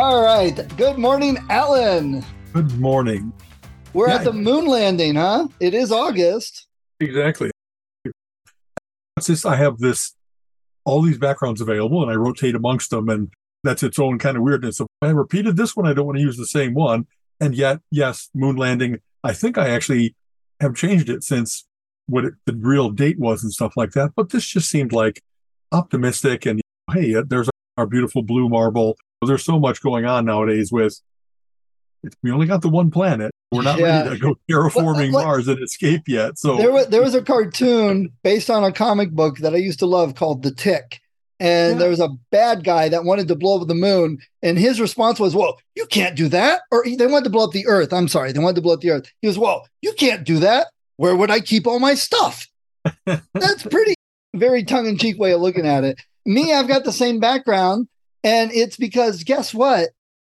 All right. Good morning, Alan. Good morning. We're yeah. at the moon landing, huh? It is August. Exactly. It's just I have this all these backgrounds available and I rotate amongst them and that's its own kind of weirdness. If I repeated this one, I don't want to use the same one. And yet, yes, moon landing, I think I actually have changed it since what it, the real date was and stuff like that. But this just seemed like optimistic and hey, there's our beautiful blue marble. There's so much going on nowadays with we only got the one planet. We're not yeah. ready to go terraforming well, Mars and escape yet. So there was there was a cartoon based on a comic book that I used to love called The Tick. And yeah. there was a bad guy that wanted to blow up the moon, and his response was, "Well, you can't do that." Or they wanted to blow up the Earth. I'm sorry, they wanted to blow up the Earth. He was, "Well, you can't do that. Where would I keep all my stuff?" That's pretty very tongue in cheek way of looking at it. Me, I've got the same background, and it's because guess what?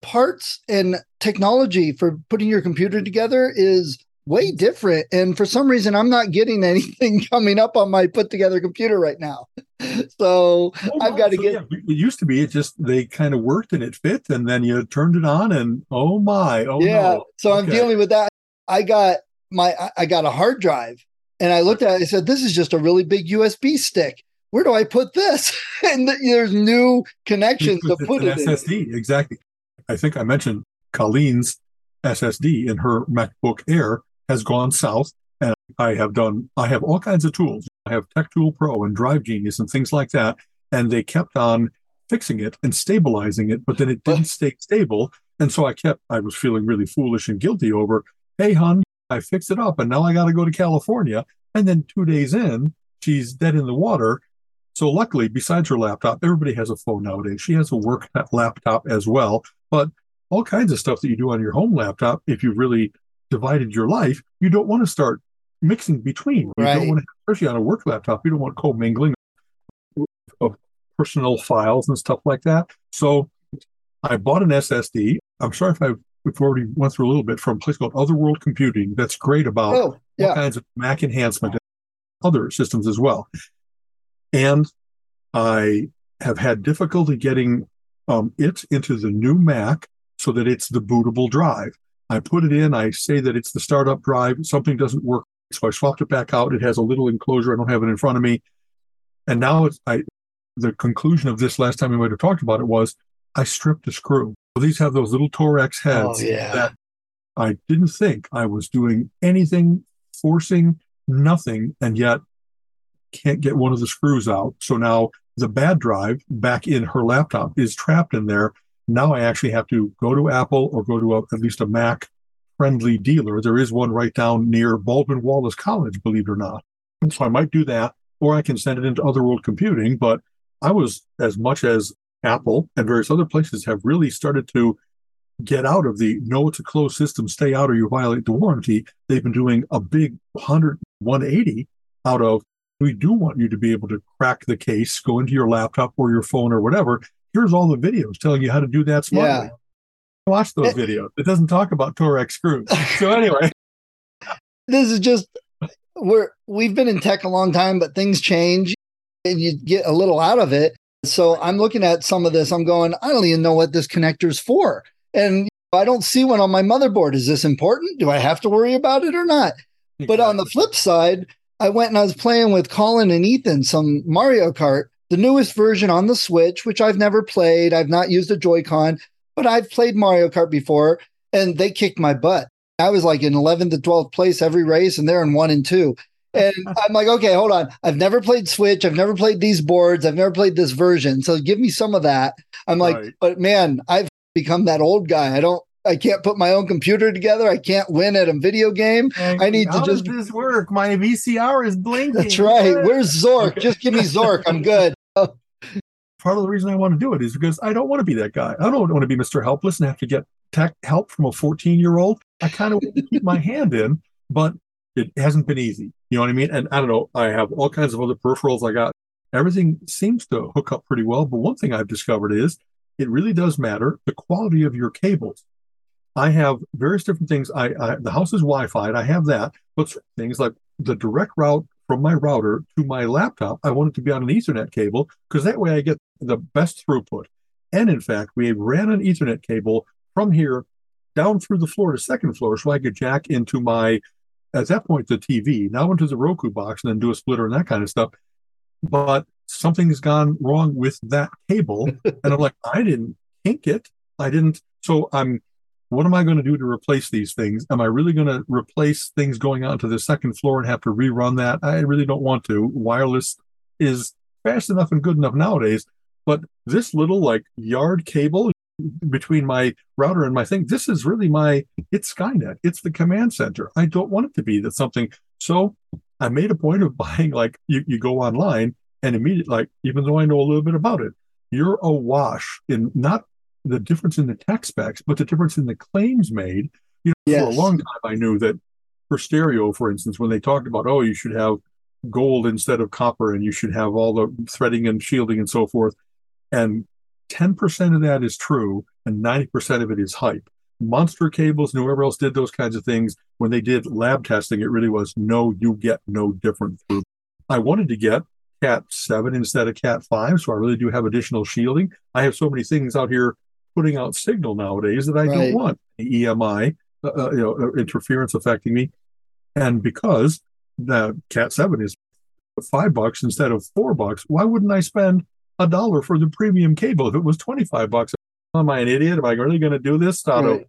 Parts and technology for putting your computer together is way different. And for some reason, I'm not getting anything coming up on my put together computer right now. so oh, I've got to so, get. Yeah, it used to be it just they kind of worked and it fit, and then you turned it on, and oh my, oh yeah. No. So okay. I'm dealing with that. I got my I got a hard drive, and I looked at it. I said, "This is just a really big USB stick." Where do I put this? and there's new connections to put it SSD. In. Exactly. I think I mentioned Colleen's SSD in her MacBook Air has gone south. And I have done, I have all kinds of tools. I have TechTool Pro and Drive Genius and things like that. And they kept on fixing it and stabilizing it, but then it didn't stay stable. And so I kept, I was feeling really foolish and guilty over, hey, hon, I fixed it up and now I got to go to California. And then two days in, she's dead in the water. So luckily, besides her laptop, everybody has a phone nowadays. She has a work laptop as well, but all kinds of stuff that you do on your home laptop, if you really divided your life, you don't want to start mixing between. You right. don't want to, especially on a work laptop, you don't want commingling of personal files and stuff like that. So I bought an SSD. I'm sorry if I've we've already went through a little bit from a place called Other World Computing. That's great about oh, yeah. all kinds of Mac enhancement and other systems as well. And I have had difficulty getting um, it into the new Mac so that it's the bootable drive. I put it in. I say that it's the startup drive. Something doesn't work. So I swapped it back out. It has a little enclosure. I don't have it in front of me. And now it's, I, the conclusion of this last time we might have talked about it was I stripped the screw. So these have those little Torx heads oh, yeah. that I didn't think I was doing anything, forcing nothing, and yet can't get one of the screws out. So now the bad drive back in her laptop is trapped in there now I actually have to go to Apple or go to a, at least a Mac friendly dealer. There is one right down near Baldwin Wallace College, believe it or not. And so I might do that, or I can send it into Other World Computing. But I was, as much as Apple and various other places have really started to get out of the no, it's a closed system, stay out or you violate the warranty. They've been doing a big 100, 180 out of we do want you to be able to crack the case, go into your laptop or your phone or whatever, here's all the videos telling you how to do that smartly. Yeah. Watch those eh. videos. It doesn't talk about Torx screws. So anyway, this is just we're we've been in tech a long time, but things change and you get a little out of it. So I'm looking at some of this. I'm going, I don't even know what this connector's for. And I don't see one on my motherboard. Is this important? Do I have to worry about it or not? Exactly. But on the flip side, I went and I was playing with Colin and Ethan some Mario Kart the newest version on the Switch, which I've never played. I've not used a Joy-Con, but I've played Mario Kart before and they kicked my butt. I was like in 11th to 12th place every race and they're in one and two. And I'm like, okay, hold on. I've never played Switch. I've never played these boards. I've never played this version. So give me some of that. I'm like, right. but man, I've become that old guy. I don't I can't put my own computer together. I can't win at a video game. And I need to how just- does this work? My VCR is blinking. That's right. Where's Zork? Just give me Zork. I'm good. Oh. Part of the reason I want to do it is because I don't want to be that guy. I don't want to be Mr. Helpless and have to get tech help from a 14 year old. I kind of want to keep my hand in, but it hasn't been easy. You know what I mean? And I don't know. I have all kinds of other peripherals I got. Everything seems to hook up pretty well. But one thing I've discovered is it really does matter the quality of your cables. I have various different things. I, I the house is Wi-Fi. I have that, but things like the direct route from my router to my laptop, I want it to be on an Ethernet cable because that way I get the best throughput. And in fact, we ran an Ethernet cable from here down through the floor to second floor, so I could jack into my at that point the TV, now into the Roku box, and then do a splitter and that kind of stuff. But something's gone wrong with that cable, and I'm like, I didn't kink it. I didn't. So I'm what am I going to do to replace these things? Am I really going to replace things going out to the second floor and have to rerun that? I really don't want to. Wireless is fast enough and good enough nowadays, but this little like yard cable between my router and my thing, this is really my, it's Skynet. It's the command center. I don't want it to be that something. So I made a point of buying like you, you go online and immediately like, even though I know a little bit about it, you're awash in not the difference in the tech specs, but the difference in the claims made. You know, for a long time, I knew that for stereo, for instance, when they talked about, oh, you should have gold instead of copper and you should have all the threading and shielding and so forth. And 10% of that is true and 90% of it is hype. Monster cables and whoever else did those kinds of things, when they did lab testing, it really was no, you get no different through. I wanted to get Cat 7 instead of Cat 5, so I really do have additional shielding. I have so many things out here putting out signal nowadays that I Right. don't want the EMI, uh, uh, you know, uh, interference affecting me. And because the Cat 7 is five bucks instead of four bucks, why wouldn't I spend a dollar for the premium cable if it was 25 bucks? Am I an idiot? Am I really going to do this out of Right.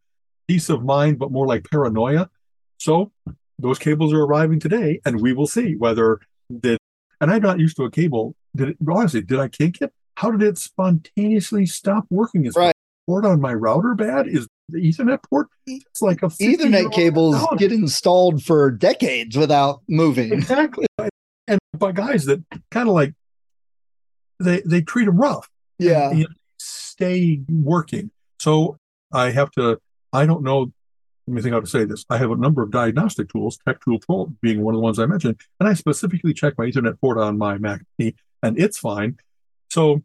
peace of mind, but more like paranoia? So those cables are arriving today, and we will see whether did. And I'm not used to a cable. Did it honestly? Did I kink it? How did it spontaneously stop working? Is Right. Port on my router bad? Is the Ethernet port? It's like a Ethernet cables technology. get installed for decades without moving. exactly, and by guys that kind of like they they treat them rough. Yeah. stay working. So I have to, I don't know, let me think how to say this. I have a number of diagnostic tools, TechTool Pro being one of the ones I mentioned, and I specifically check my Ethernet port on my Mac and it's fine. So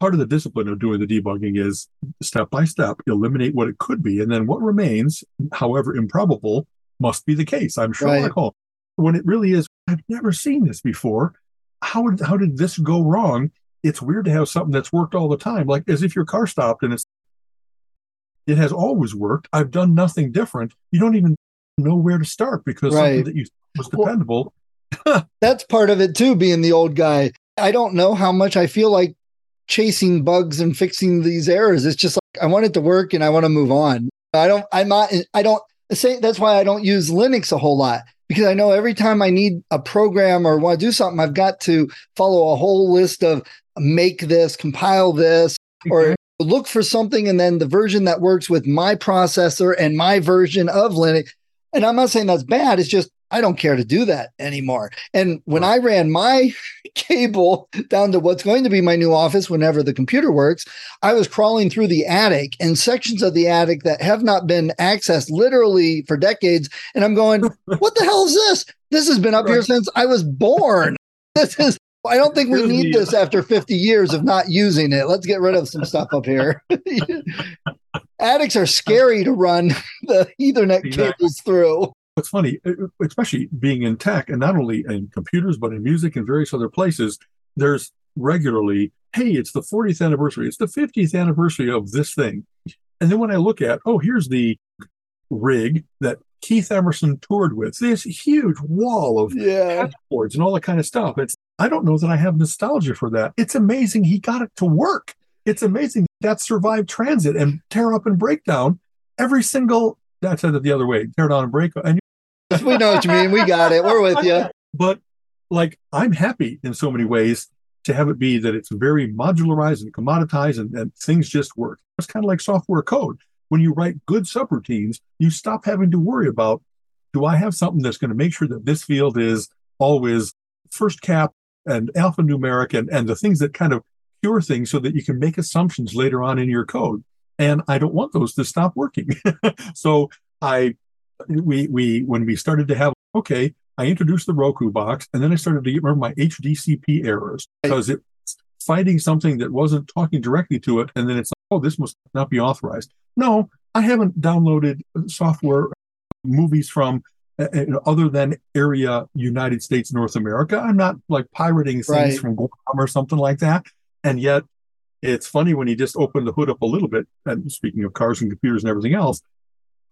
part of the discipline of doing the debugging is step by step, eliminate what it could be, and then what remains, however improbable, must be the case. I'm sure Right. home. When it really is, I've never seen this before. How did how did this go wrong? it's weird to have something that's worked all the time, like as if your car stopped and it's it has always worked. I've done nothing different. You don't even know where to start because Right. something that you was Well- dependable. That's part of it too, being the old guy. I don't know how much I feel like chasing bugs and fixing these errors. It's just like I want it to work and I want to move on. I don't, I'm not, I don't say that's why I don't use Linux a whole lot because I know every time I need a program or want to do something, I've got to follow a whole list of make this, compile this, or mm-hmm. look for something and then the version that works with my processor and my version of Linux. And I'm not saying that's bad. It's just I don't care to do that anymore. And when I ran my cable down to what's going to be my new office whenever the computer works, I was crawling through the attic and sections of the attic that have not been accessed literally for decades. And I'm going, what the hell is this? This has been up here since I was born. This is I don't think we need this after 50 years of not using it. Let's get rid of some stuff up here. Attics are scary to run the Ethernet cables through. It's funny, especially being in tech and not only in computers, but in music and various other places. There's regularly, hey, it's the 40th anniversary, it's the 50th anniversary of this thing. And then when I look at, oh, here's the rig that Keith Emerson toured with, this huge wall of Yeah. boards and all that kind of stuff. It's I don't know that I have nostalgia for that. It's amazing he got it to work. It's amazing that survived transit and tear up and break down every single. I said it the other way, tear down and break. And We know what you mean. We got it. We're with you. but like I'm happy in so many ways to have it be that it's very modularized and commoditized and, and things just work. It's kind of like software code. when you write good subroutines, you stop having to worry about do I have something that's going to make sure that this field is always first cap and alphanumeric and, and the things that kind of cure things so that you can make assumptions later on in your code. And I don't want those to stop working. so I, we, we, when we started to have, okay, I introduced the Roku box and then I started to get, remember my HDCP errors because it fighting something that wasn't talking directly to it. And then it's like, oh, this must not be authorized. No, I haven't downloaded software movies from uh, uh other than area United States, North America. I'm not like pirating things right. from Guam or something like that. And yet it's funny when you just open the hood up a little bit. And speaking of cars and computers and everything else,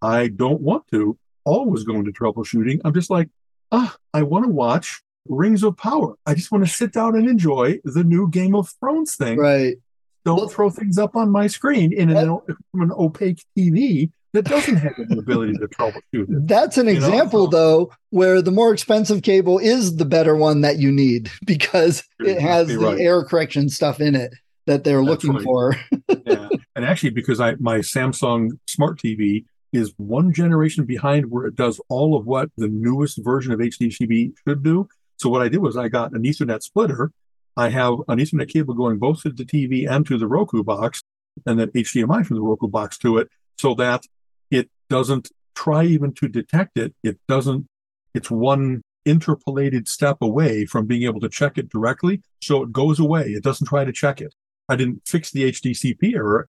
I don't want to always go into troubleshooting. I'm just like, ah, I want to watch Rings of Power. I just want to sit down and enjoy the new Game of Thrones thing. Right. Don't well, throw things up on my screen in an, an opaque TV that doesn't have the ability to troubleshoot it. That's an example, know? though, where the more expensive cable is the better one that you need because it has the right. error correction stuff in it that they're That's looking right. for. yeah, and actually, because I my Samsung Smart TV is one generation behind where it does all of what the newest version of HDCP should do. So what I did was I got an Ethernet splitter. I have an Ethernet cable going both to the TV and to the Roku box, and then HDMI from the Roku box to it, so that it doesn't try even to detect it. It doesn't. It's one interpolated step away from being able to check it directly, so it goes away. It doesn't try to check it. I didn't fix the HDCP error.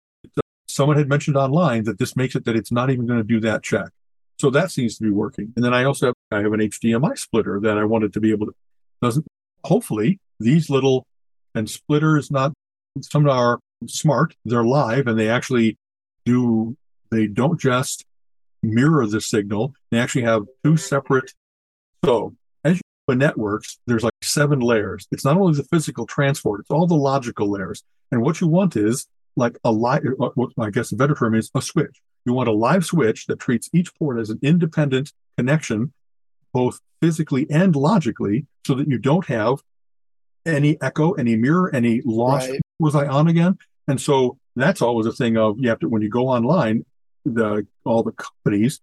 Someone had mentioned online that this makes it that it's not even going to do that check. So that seems to be working. And then I also have, I have an HDMI splitter that I wanted to be able to, doesn't, hopefully these little, and splitters, not, some are smart, they're live and they actually do, they don't just mirror the signal. They actually have two separate. So as you know, networks, there's like seven layers. It's not only the physical transport, it's all the logical layers. And what you want is like a live, uh, I guess the better term is a switch. You want a live switch that treats each port as an independent connection, both physically and logically, so that you don't have any echo, any mirror, any loss. Right. Was I on again? And so that's always a thing of you have to when you go online, the all the companies,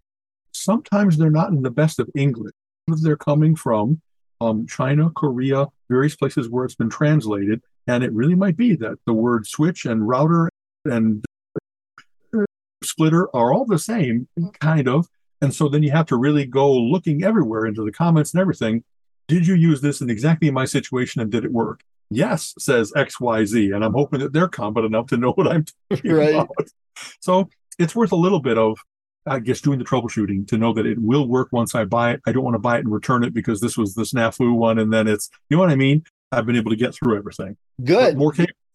sometimes they're not in the best of English. They're coming from um, China, Korea, various places where it's been translated, and it really might be that the word switch and router and splitter are all the same, mm-hmm. kind of. And so then you have to really go looking everywhere into the comments and everything. Did you use this in exactly my situation and did it work? Yes, says XYZ. And I'm hoping that they're competent enough to know what I'm talking right. about. So it's worth a little bit of, I guess, doing the troubleshooting to know that it will work once I buy it. I don't want to buy it and return it because this was the snafu one. And then it's, you know what I mean? I've been able to get through everything. Good. But more,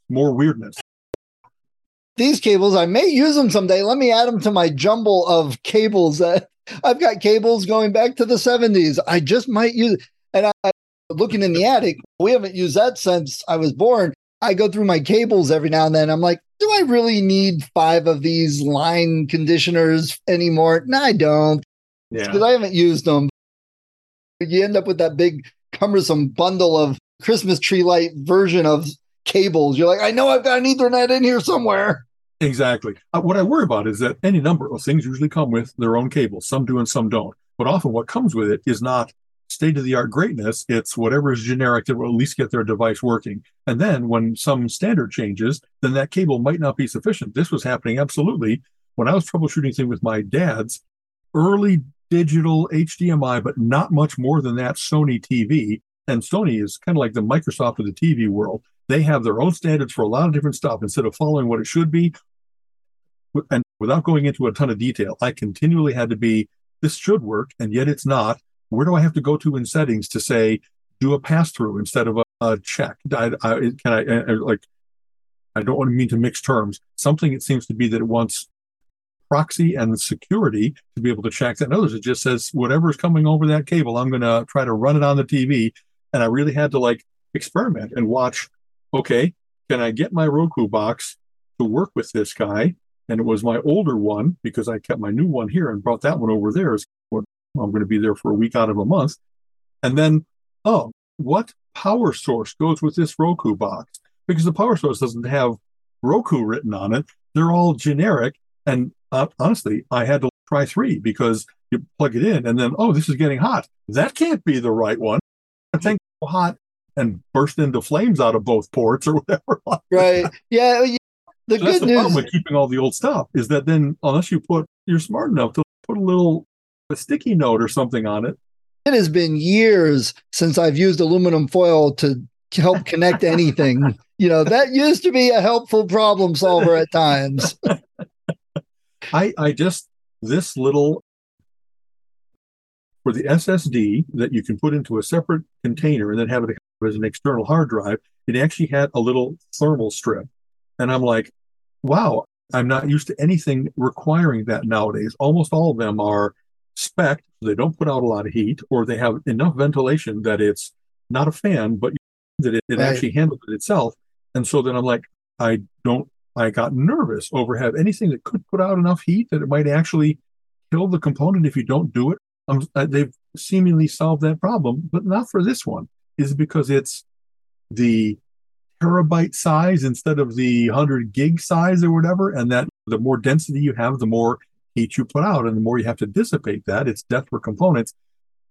more weirdness these cables. I may use them someday. Let me add them to my jumble of cables. I've got cables going back to the 70s. I just might use, and I, looking in the attic, we haven't used that since I was born. I go through my cables every now and then. I'm like, do I really need five of these line conditioners anymore? No, I don't. Yeah. Because I haven't used them. You end up with that big cumbersome bundle of Christmas tree light version of cables. You're like, I know I've got an Ethernet in here somewhere. Exactly. Uh, what I worry about is that any number of things usually come with their own cables. Some do and some don't. But often what comes with it is not state of the art greatness. It's whatever is generic that will at least get their device working. And then when some standard changes, then that cable might not be sufficient. This was happening absolutely when I was troubleshooting things with my dad's early digital HDMI, but not much more than that Sony TV. And Sony is kind of like the Microsoft of the TV world. They have their own standards for a lot of different stuff. Instead of following what it should be, and without going into a ton of detail, I continually had to be, this should work, and yet it's not. Where do I have to go to in settings to say, do a pass through instead of a, a check? I, I, can I, I, like, I don't want to mean to mix terms. Something it seems to be that it wants proxy and security to be able to check that. And others, it just says whatever's coming over that cable, I'm going to try to run it on the TV. And I really had to like experiment and watch okay, can I get my Roku box to work with this guy? And it was my older one because I kept my new one here and brought that one over there. Well, I'm going to be there for a week out of a month. And then, oh, what power source goes with this Roku box? Because the power source doesn't have Roku written on it. They're all generic. And uh, honestly, I had to try three because you plug it in and then, oh, this is getting hot. That can't be the right one. Hot and burst into flames out of both ports or whatever. Right. Yeah. yeah. The So that's good the problem with keeping all the old stuff is that then unless you put you're smart enough to put a little a sticky note or something on it. It has been years since I've used aluminum foil to help connect anything. You know, that used to be a helpful problem solver at times. I I just this little for the SSD that you can put into a separate container and then have it as an external hard drive, it actually had a little thermal strip. And I'm like, wow, I'm not used to anything requiring that nowadays. Almost all of them are spec, they don't put out a lot of heat, or they have enough ventilation that it's not a fan, but that it, it Right. actually handles it itself. And so then I'm like, I don't, I got nervous over have anything that could put out enough heat that it might actually kill the component if you don't do it. Um, they've seemingly solved that problem, but not for this one. Is it because it's the terabyte size instead of the 100 gig size or whatever, and that the more density you have, the more heat you put out, and the more you have to dissipate that. It's death for components.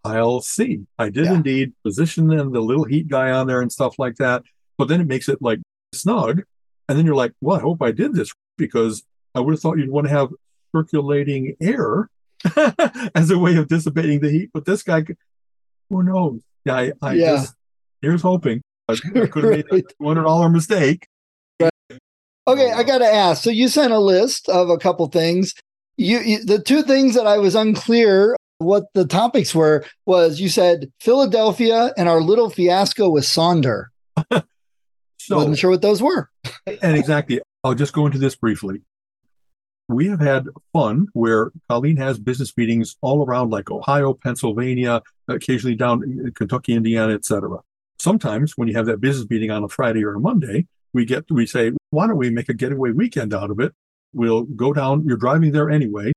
I'll see. I did Yeah. indeed position the, the little heat guy on there and stuff like that, but then it makes it like snug, and then you're like, well, I hope I did this because I would have thought you'd want to have circulating air as a way of dissipating the heat, but this guy, who knows? Yeah, I, I Yeah. just here's hoping. I, could have made a Right. two hundred dollar mistake. Okay, I got to ask. So you sent a list of a couple things. You, you the two things that I was unclear what the topics were was you said Philadelphia and our little fiasco with Sonder. So Wasn't sure what those were. and exactly, I'll just go into this briefly. We have had fun where Colleen has business meetings all around, like Ohio, Pennsylvania, occasionally down in Kentucky, Indiana, etc. Sometimes when you have that business meeting on a Friday or a Monday, we get we say, why don't we make a getaway weekend out of it? We'll go down. You're driving there anyway.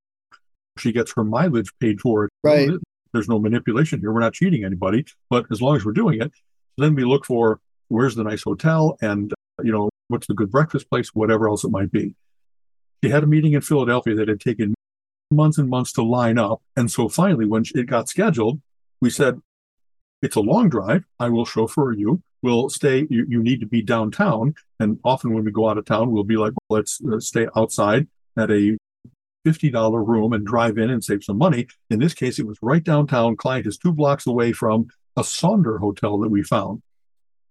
She gets her mileage paid for it. Right. There's no manipulation here. We're not cheating anybody. But as long as we're doing it, then we look for where's the nice hotel and you know what's the good breakfast place, whatever else it might be. She had a meeting in Philadelphia that had taken months and months to line up, and so finally, when it got scheduled, we said, "It's a long drive. I will chauffeur you. We'll stay. You, you need to be downtown." And often when we go out of town, we'll be like, well, "Let's uh, stay outside at a fifty dollar room and drive in and save some money." In this case, it was right downtown. Client is two blocks away from a Sonder hotel that we found.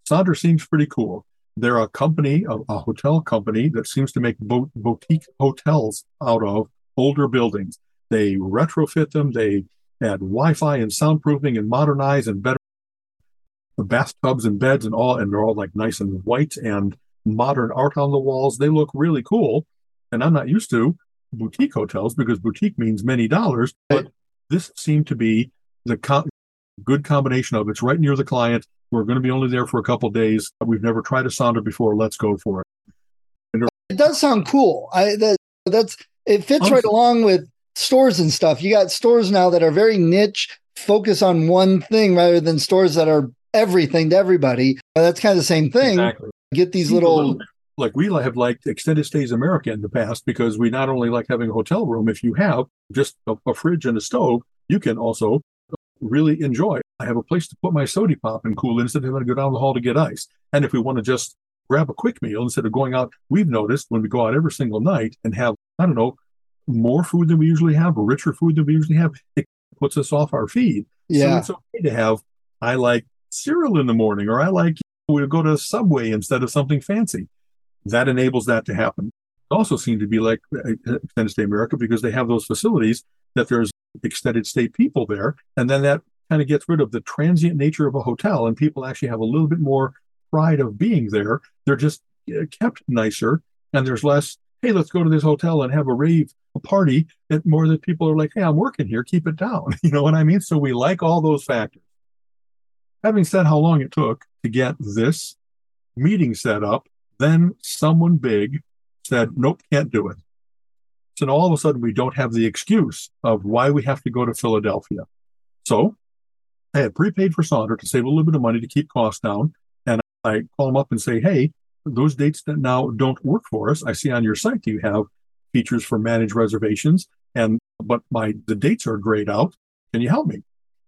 Sonder seems pretty cool. They're a company, a, a hotel company that seems to make bo- boutique hotels out of older buildings. They retrofit them. They add Wi-Fi and soundproofing and modernize and better the bathtubs and beds and all, and they're all like nice and white and modern art on the walls. They look really cool. And I'm not used to boutique hotels because boutique means many dollars, but this seemed to be the co- good combination of it's right near the client. We're going to be only there for a couple days. We've never tried a Sonder before. Let's go for it. It does sound cool. I that that's it fits right along with stores and stuff. You got stores now that are very niche, focus on one thing rather than stores that are everything to everybody. That's kind of the same thing. Exactly. Get these little like we have liked extended stays America in the past because we not only like having a hotel room, if you have just a, a fridge and a stove, you can also really enjoy. I have a place to put my soda pop and cool instead of having to go down the hall to get ice. And if we want to just grab a quick meal instead of going out, we've noticed when we go out every single night and have, I don't know, more food than we usually have or richer food than we usually have, it puts us off our feed. yeah. So it's okay to have, I like cereal in the morning, or I like, we'll go to Subway instead of something fancy. That enables that to happen. It also seem to be like uh, Extended Stay America because they have those facilities that there's extended stay people there. And then that kind of gets rid of the transient nature of a hotel and people actually have a little bit more pride of being there. They're just uh, kept nicer and there's less, hey, let's go to this hotel and have a rave, a party. That more that people are like, hey, I'm working here, keep it down. You know what I mean? So we like all those factors. Having said how long it took to get this meeting set up, then someone big said, nope, can't do it. So now all of a sudden we don't have the excuse of why we have to go to Philadelphia. So I had prepaid for Sonder to save a little bit of money to keep costs down. And I call them up and say, hey, those dates that now don't work for us. I see on your site you have features for managed reservations, and but my the dates are grayed out. Can you help me?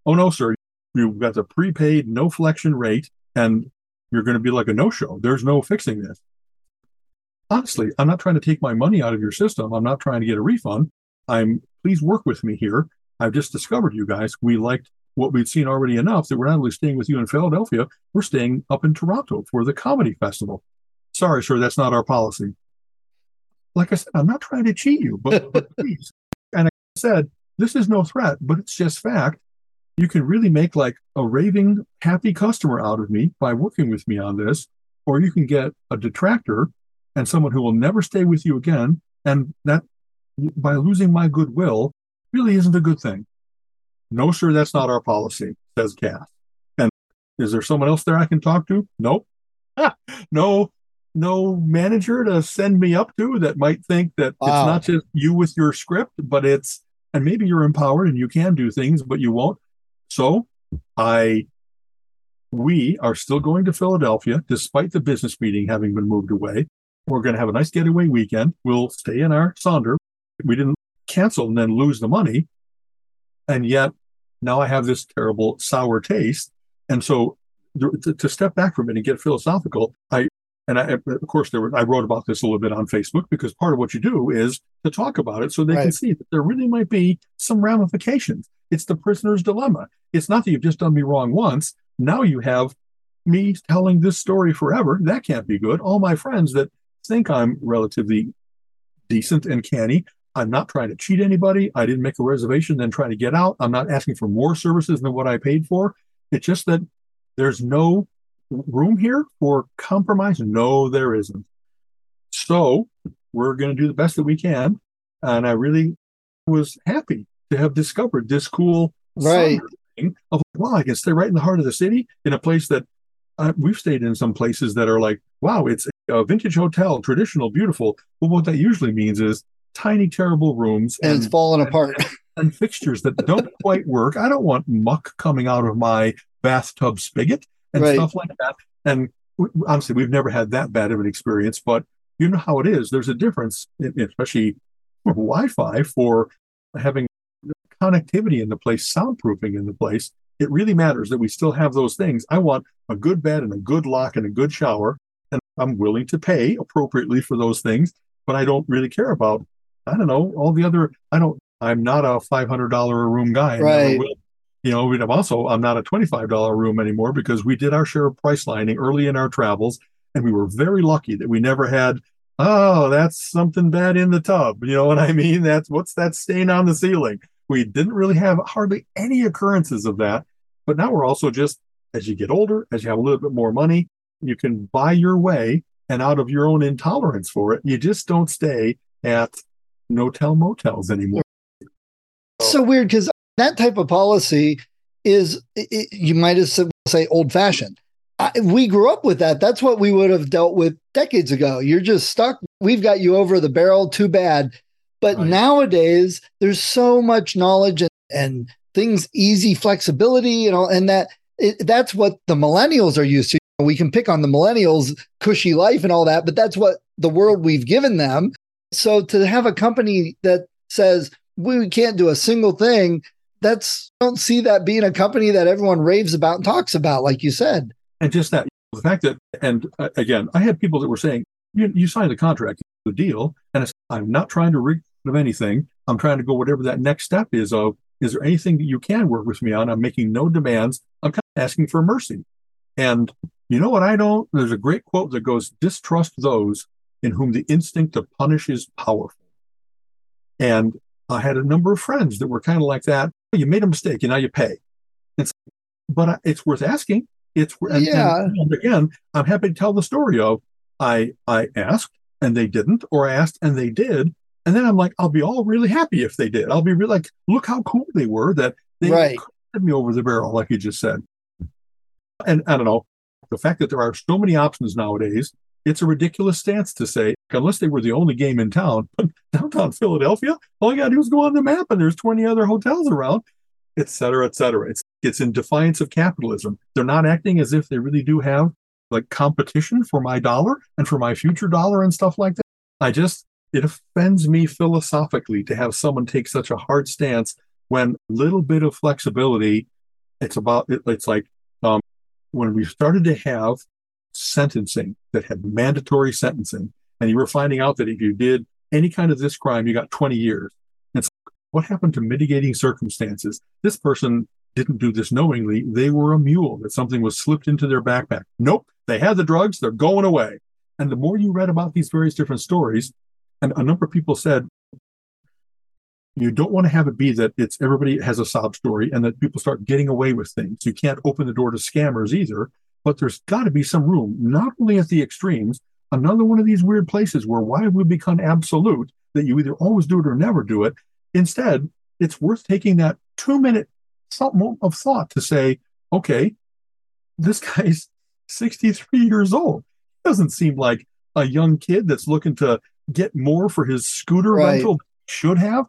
Oh no, sir. You've got the prepaid no flexion rate, and you're going to be like a no-show. There's no fixing this. Honestly, I'm not trying to take my money out of your system. I'm not trying to get a refund. I'm please work with me here. I've just discovered you guys. We liked what we'd seen already enough that we're not only staying with you in Philadelphia, we're staying up in Toronto for the comedy festival. Sorry, sir, that's not our policy. Like I said, I'm not trying to cheat you, but, but please. And I said, this is no threat, but it's just fact. You can really make like a raving happy customer out of me by working with me on this, or you can get a detractor and someone who will never stay with you again. And that by losing my goodwill really isn't a good thing. No, sir, that's not our policy, says Cass. And is there someone else there I can talk to? Nope. no, no manager to send me up to that might think that wow. it's not just you with your script, but it's and maybe you're empowered and you can do things, but you won't. So I we are still going to Philadelphia despite the business meeting having been moved away. We're going to have a nice getaway weekend. We'll stay in our Sonder. We didn't cancel and then lose the money. And yet now I have this terrible sour taste. And so to, to step back from it and get philosophical, I and I, of course, there were, I wrote about this a little bit on Facebook because part of what you do is to talk about it so they right. can see that there really might be some ramifications. It's the prisoner's dilemma. It's not that you've just done me wrong once. Now you have me telling this story forever. That can't be good. All my friends that think I'm relatively decent and canny. I'm not trying to cheat anybody. I didn't make a reservation, then try to get out. I'm not asking for more services than what I paid for. It's just that there's no room here for compromise? No, there isn't. So we're going to do the best that we can. And I really was happy to have discovered this cool right thing of wow, I can stay right in the heart of the city in a place that uh, we've stayed in some places that are like, wow, it's a vintage hotel, traditional, beautiful. But what that usually means is tiny, terrible rooms and, and it's falling apart. And, and fixtures that don't quite work. I don't want muck coming out of my bathtub spigot and right. stuff like that. And honestly, we've never had that bad of an experience, but you know how it is. There's a difference, especially for Wi-Fi, for having connectivity in the place, soundproofing in the place. It really matters that we still have those things. I want a good bed and a good lock and a good shower, I'm willing to pay appropriately for those things. But I don't really care about, I don't know, all the other. I don't. I'm not a five hundred dollar a room guy. I right you know, I'm also, I'm not a $25 room anymore because we did our share of price lining early in our travels. And we were very lucky that we never had, oh, that's something bad in the tub. You know what I mean? That's what's that stain on the ceiling? We didn't really have hardly any occurrences of that. But now we're also just, as you get older, as you have a little bit more money, you can buy your way and out of your own intolerance for it, you just don't stay at no tell motels anymore. So weird because that type of policy is it, you might as say old fashioned. we grew up with that. That's what we would have dealt with decades ago. You're just stuck. We've got you over the barrel. Too bad. But right. nowadays, there's so much knowledge and, and things easy flexibility, you know, and that it, that's what the millennials are used to. We can pick on the millennials, cushy life and all that, but that's what the world we've given them. So to have a company that says we can't do a single thing that's I don't see that being a company that everyone raves about and talks about, like you said. And just that the fact that, and uh, again, I had people that were saying, you, you signed the contract, the deal, and I'm not trying to rid of anything. I'm trying to go whatever that next step is of, is there anything that you can work with me on? I'm making no demands. I'm kind of asking for mercy. And you know what I don't? There's a great quote that goes, distrust those in whom the instinct to punish is powerful. And I had a number of friends that were kind of like that you made a mistake and now you pay. It's, but it's worth asking. It's and, yeah. And again, I'm happy to tell the story of I I asked and they didn't, or I asked and they did, and then I'm like, I'll be all really happy if they did. I'll be really like, look how cool they were that they right. me over the barrel, like you just said. And I don't know the fact that there are so many options nowadays. It's a ridiculous stance to say unless they were the only game in town. But downtown Philadelphia, all you got to do is go on the map and there's 20 other hotels around, et cetera, et cetera. It's, it's in defiance of capitalism. They're not acting as if they really do have like competition for my dollar and for my future dollar and stuff like that. I just, it offends me philosophically to have someone take such a hard stance when little bit of flexibility. It's about it, it's like um, when we started to have sentencing that had mandatory sentencing, and you were finding out that if you did any kind of this crime, you got 20 years. It's what happened to mitigating circumstances? This person didn't do this knowingly. They were a mule that something was slipped into their backpack. Nope, they had the drugs, they're going away. And the more you read about these various different stories, and a number of people said, you don't want to have it be that it's everybody has a sob story and that people start getting away with things. You can't open the door to scammers either, but there's got to be some room, not only at the extremes, another one of these weird places where why have we become absolute that you either always do it or never do it? Instead, it's worth taking that two minute moment of thought to say, okay, this guy's 63 years old. Doesn't seem like a young kid that's looking to get more for his scooter right. rental should have.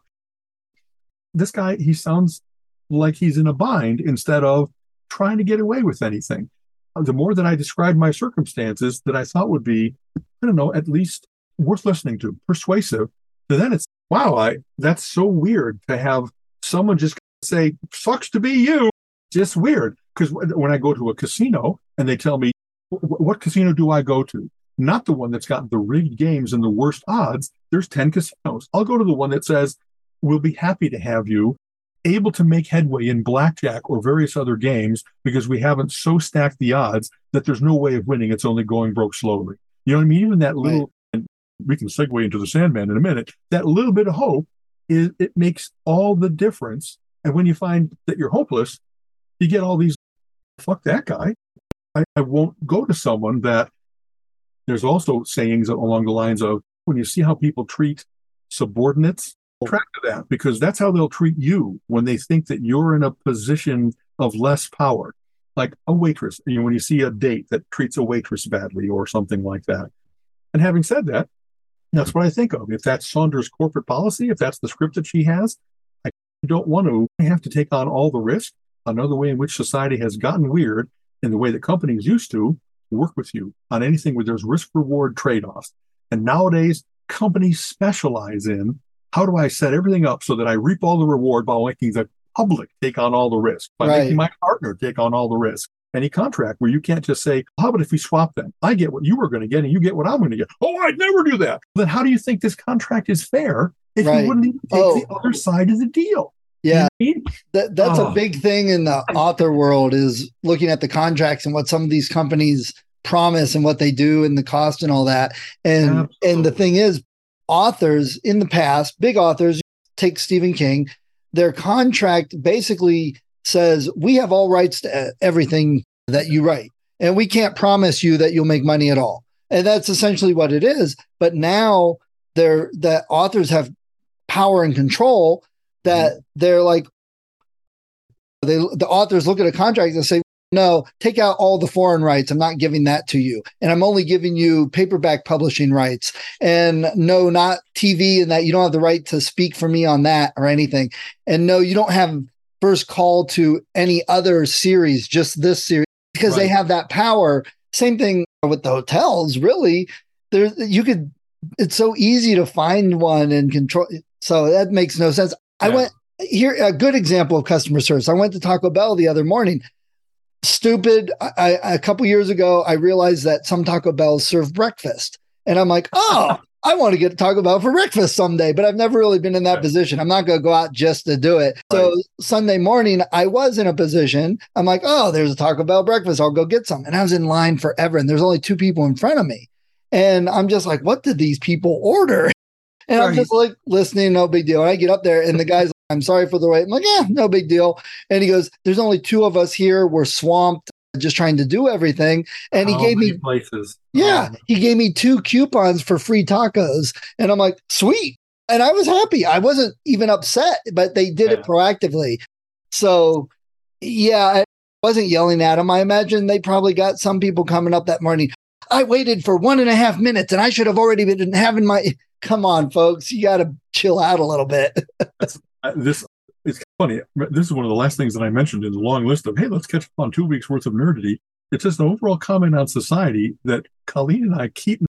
This guy, he sounds like he's in a bind instead of trying to get away with anything. Uh, the more that I described my circumstances that I thought would be, I don't know, at least worth listening to, persuasive, then it's wow, I that's so weird to have someone just say, sucks to be you. Just weird. Because when I go to a casino and they tell me, what casino do I go to? Not the one that's got the rigged games and the worst odds. There's 10 casinos. I'll go to the one that says, we'll be happy to have you able to make headway in blackjack or various other games because we haven't so stacked the odds that there's no way of winning. It's only going broke slowly. You know what I mean? Even that little, right. and we can segue into the Sandman in a minute, that little bit of hope is it makes all the difference and when you find that you're hopeless, you get all these, fuck that guy. I, I won't go to someone that there's also sayings along the lines of when you see how people treat subordinates, track to that because that's how they'll treat you when they think that you're in a position of less power. Like a waitress, you know, when you see a date that treats a waitress badly or something like that. And having said that, that's what I think of. If that's Sonder's corporate policy, if that's the script that she has, I don't want to have to take on all the risk. Another way in which society has gotten weird in the way that companies used to work with you on anything where there's risk reward trade offs. And nowadays, companies specialize in how do I set everything up so that I reap all the reward by making the public take on all the risk, by right. making my partner take on all the risk. Any contract where you can't just say, how about if we swap them? I get what you were going to get and you get what I'm going to get. Oh, I'd never do that. Then how do you think this contract is fair if right. you wouldn't even take oh. the other side of the deal. Yeah, that, that's oh. a big thing in the author world is looking at the contracts and what some of these companies promise and what they do and the cost and all that. And Absolutely. and the thing is, authors in the past, big authors, take Stephen King, their contract basically says we have all rights to everything that you write, and we can't promise you that you'll make money at all. And that's essentially what it is. But now they're the authors have power and control that mm-hmm. they're like they the authors look at a contract and say no take out all the foreign rights i'm not giving that to you and i'm only giving you paperback publishing rights and no not tv and that you don't have the right to speak for me on that or anything and no you don't have first call to any other series just this series because right. they have that power same thing with the hotels really there you could it's so easy to find one and control. So that makes no sense. Yeah. I went here a good example of customer service. I went to Taco Bell the other morning. Stupid. I, I, a couple years ago, I realized that some Taco Bells serve breakfast, and I'm like, oh. I want to get Taco Bell for breakfast someday, but I've never really been in that right. position. I'm not going to go out just to do it. Right. So Sunday morning, I was in a position. I'm like, oh, there's a Taco Bell breakfast. I'll go get some. And I was in line forever, and there's only two people in front of me. And I'm just like, what did these people order? And right. I'm just like listening, no big deal. And I get up there and the guy's I'm sorry for the wait. I'm like, yeah, no big deal. And he goes, There's only two of us here. We're swamped just trying to do everything. And he gave me places. Yeah. Um, he gave me two coupons for free tacos. And I'm like, sweet. And I was happy. I wasn't even upset, but they did yeah. it proactively. So yeah, I wasn't yelling at them. I imagine they probably got some people coming up that morning. I waited for one and a half minutes and I should have already been having my. Come on, folks. You got to chill out a little bit. This it's funny. This is one of the last things that I mentioned in the long list of, hey, let's catch up on two weeks worth of nerdity. It's just an overall comment on society that Colleen and I keep.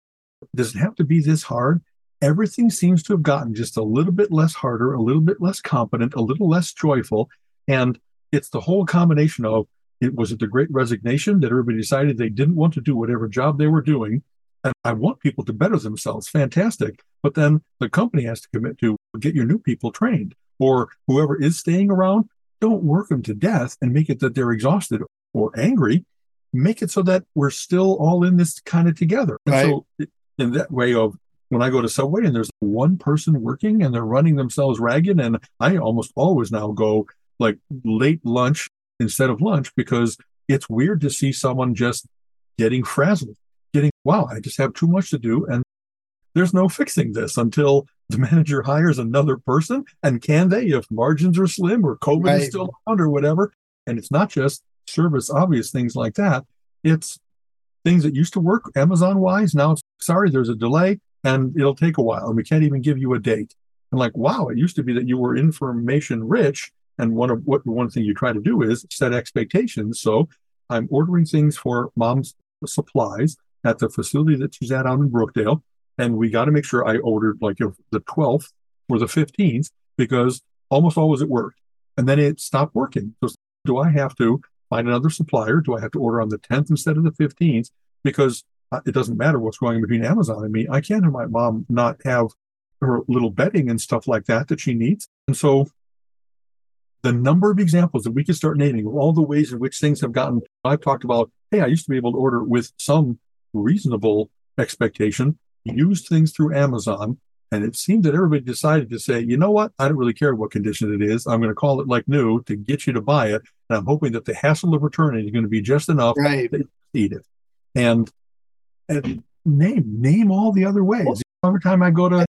Does it have to be this hard? everything seems to have gotten just a little bit less harder, a little bit less competent, a little less joyful. And it's the whole combination of it was it the great resignation that everybody decided they didn't want to do whatever job they were doing. And I want people to better themselves. Fantastic. But then the company has to commit to get your new people trained or whoever is staying around, don't work them to death and make it that they're exhausted or angry. Make it so that we're still all in this kind of together. And Right. so in that way of when I go to Subway and there's one person working and they're running themselves ragged, and I almost always now go like late lunch instead of lunch because it's weird to see someone just getting frazzled, getting, wow, I just have too much to do. And there's no fixing this until the manager hires another person. And can they, if margins are slim or COVID Right. is still around or whatever? And it's not just service obvious things like that. It's things that used to work Amazon wise. Now it's sorry, there's a delay and it'll take a while and we can't even give you a date. And like, wow, it used to be that you were information rich. And one of what one thing you try to do is set expectations. So I'm ordering things for mom's supplies at the facility that she's at out in Brookdale. And we got to make sure I ordered like the 12th or the 15th because almost always it worked. And then it stopped working. So do I have to find another supplier? Do I have to order on the 10th instead of the 15th? Because uh, it doesn't matter what's going on between Amazon and me. I can't have my mom not have her little bedding and stuff like that that she needs. And so the number of examples that we could start naming of all the ways in which things have gotten, I've talked about, hey, I used to be able to order with some reasonable expectation, used things through Amazon. And it seemed that everybody decided to say, you know what? I don't really care what condition it is. I'm going to call it like new to get you to buy it. And I'm hoping that the hassle of returning is going to be just enough Right. to eat it. And, and name, name all the other ways. Every time I go to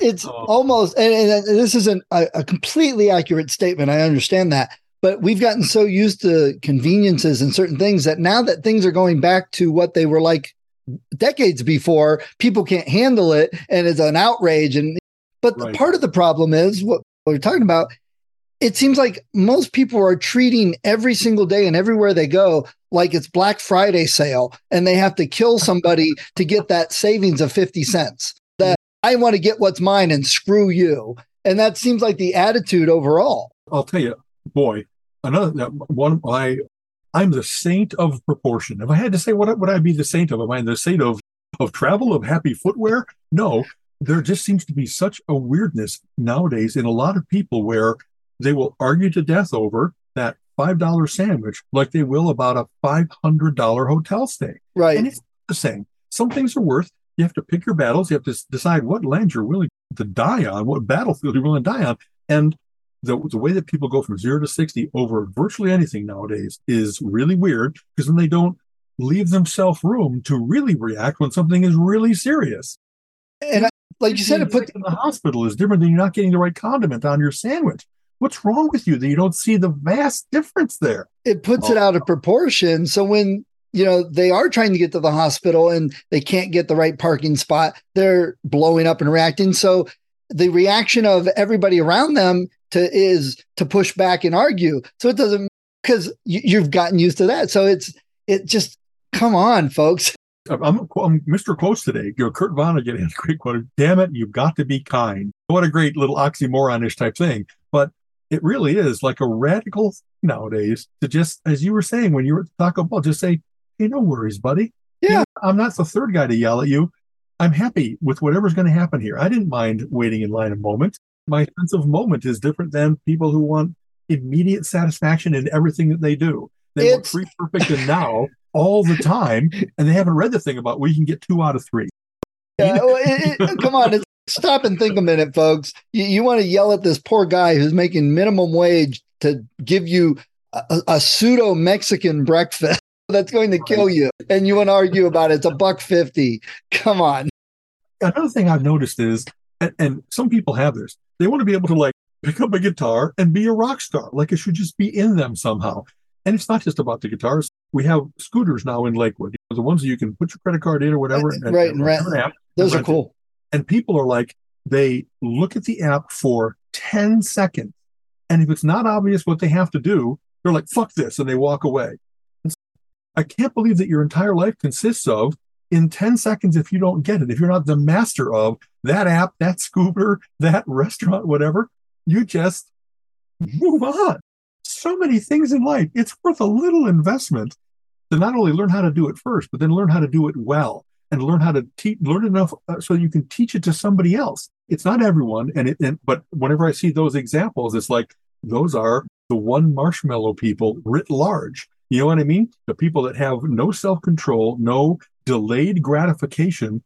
It's Oh. almost, and, and this isn't a, a completely accurate statement. I understand that. But we've gotten so used to conveniences and certain things that now that things are going back to what they were like decades before, people can't handle it and it's an outrage. And but the Right. part of the problem is what we're talking about. It seems like most people are treating every single day and everywhere they go like it's Black Friday sale and they have to kill somebody to get that savings of 50 cents. That I want to get what's mine and screw you. And that seems like the attitude overall. I'll tell you, boy, another that one I I'm the saint of proportion. If I had to say what would I be the saint of? Am I the saint of of travel of happy footwear? No, there just seems to be such a weirdness nowadays in a lot of people where they will argue to death over that five dollar sandwich like they will about a five hundred dollar hotel stay. Right. And it's the same. Some things are worth. You have to pick your battles. You have to decide what land you're willing to die on, what battlefield you're willing to die on. And the, the way that people go from zero to 60 over virtually anything nowadays is really weird because then they don't leave themselves room to really react when something is really serious. and I, like you said, it Being put in the hospital is different than you're not getting the right condiment on your sandwich. What's wrong with you that you don't see the vast difference there? it puts it Oh. out of proportion. So when you know they are trying to get to the hospital and they can't get the right parking spot, they're blowing up and reacting. So the reaction of everybody around them to is to push back and argue. So it doesn't because you, you've gotten used to that. So it's it just come on, folks. I'm, I'm, Mr. Quotes today. You know, Kurt Vonnegut had a great quote. Damn it, you've got to be kind. What a great little oxymoronish type thing. But it really is like a radical thing nowadays to just, as you were saying when you were at Taco Bell, just say, hey, no worries, buddy. You Yeah. know, I'm not the third guy to yell at you. I'm happy with whatever's going to happen here. I didn't mind waiting in line a moment. My sense of moment is different than people who want immediate satisfaction in everything that they do. They want It's- free, perfect, and now all the time, and they haven't read the thing about where you can get two out of three. Yeah, well, it- it- uh, come on, it's, stop and think a minute, folks. You, you want to yell at this poor guy who's making minimum wage to give you a, a pseudo Mexican breakfast that's going to kill you, and you want to argue about it. It's a buck fifty. Come on. Another thing I've noticed is, and, and some people have this, they want to be able to like pick up a guitar and be a rock star, like it should just be in them somehow. And it's not just about the guitars. We have scooters now in Lakewood, the ones that you can put your credit card in or whatever. and- Right, and rent. an app. Those are Rent it. cool. And people are like, they look at the app for 10 seconds. And if it's not obvious what they have to do, they're like, fuck this. And they walk away. And so I can't believe that your entire life consists of in 10 seconds if you don't get it. If you're not the master of that app, that scooter, that restaurant, whatever, you just move on. So many things in life. It's worth a little investment to not only learn how to do it first, but then learn how to do it well and learn how to teach, learn enough uh, so you can teach it to somebody else. It's not everyone. And it, and, but whenever I see those examples, it's like those are the one marshmallow people writ large. You know what I mean? The people that have no self control, no delayed gratification,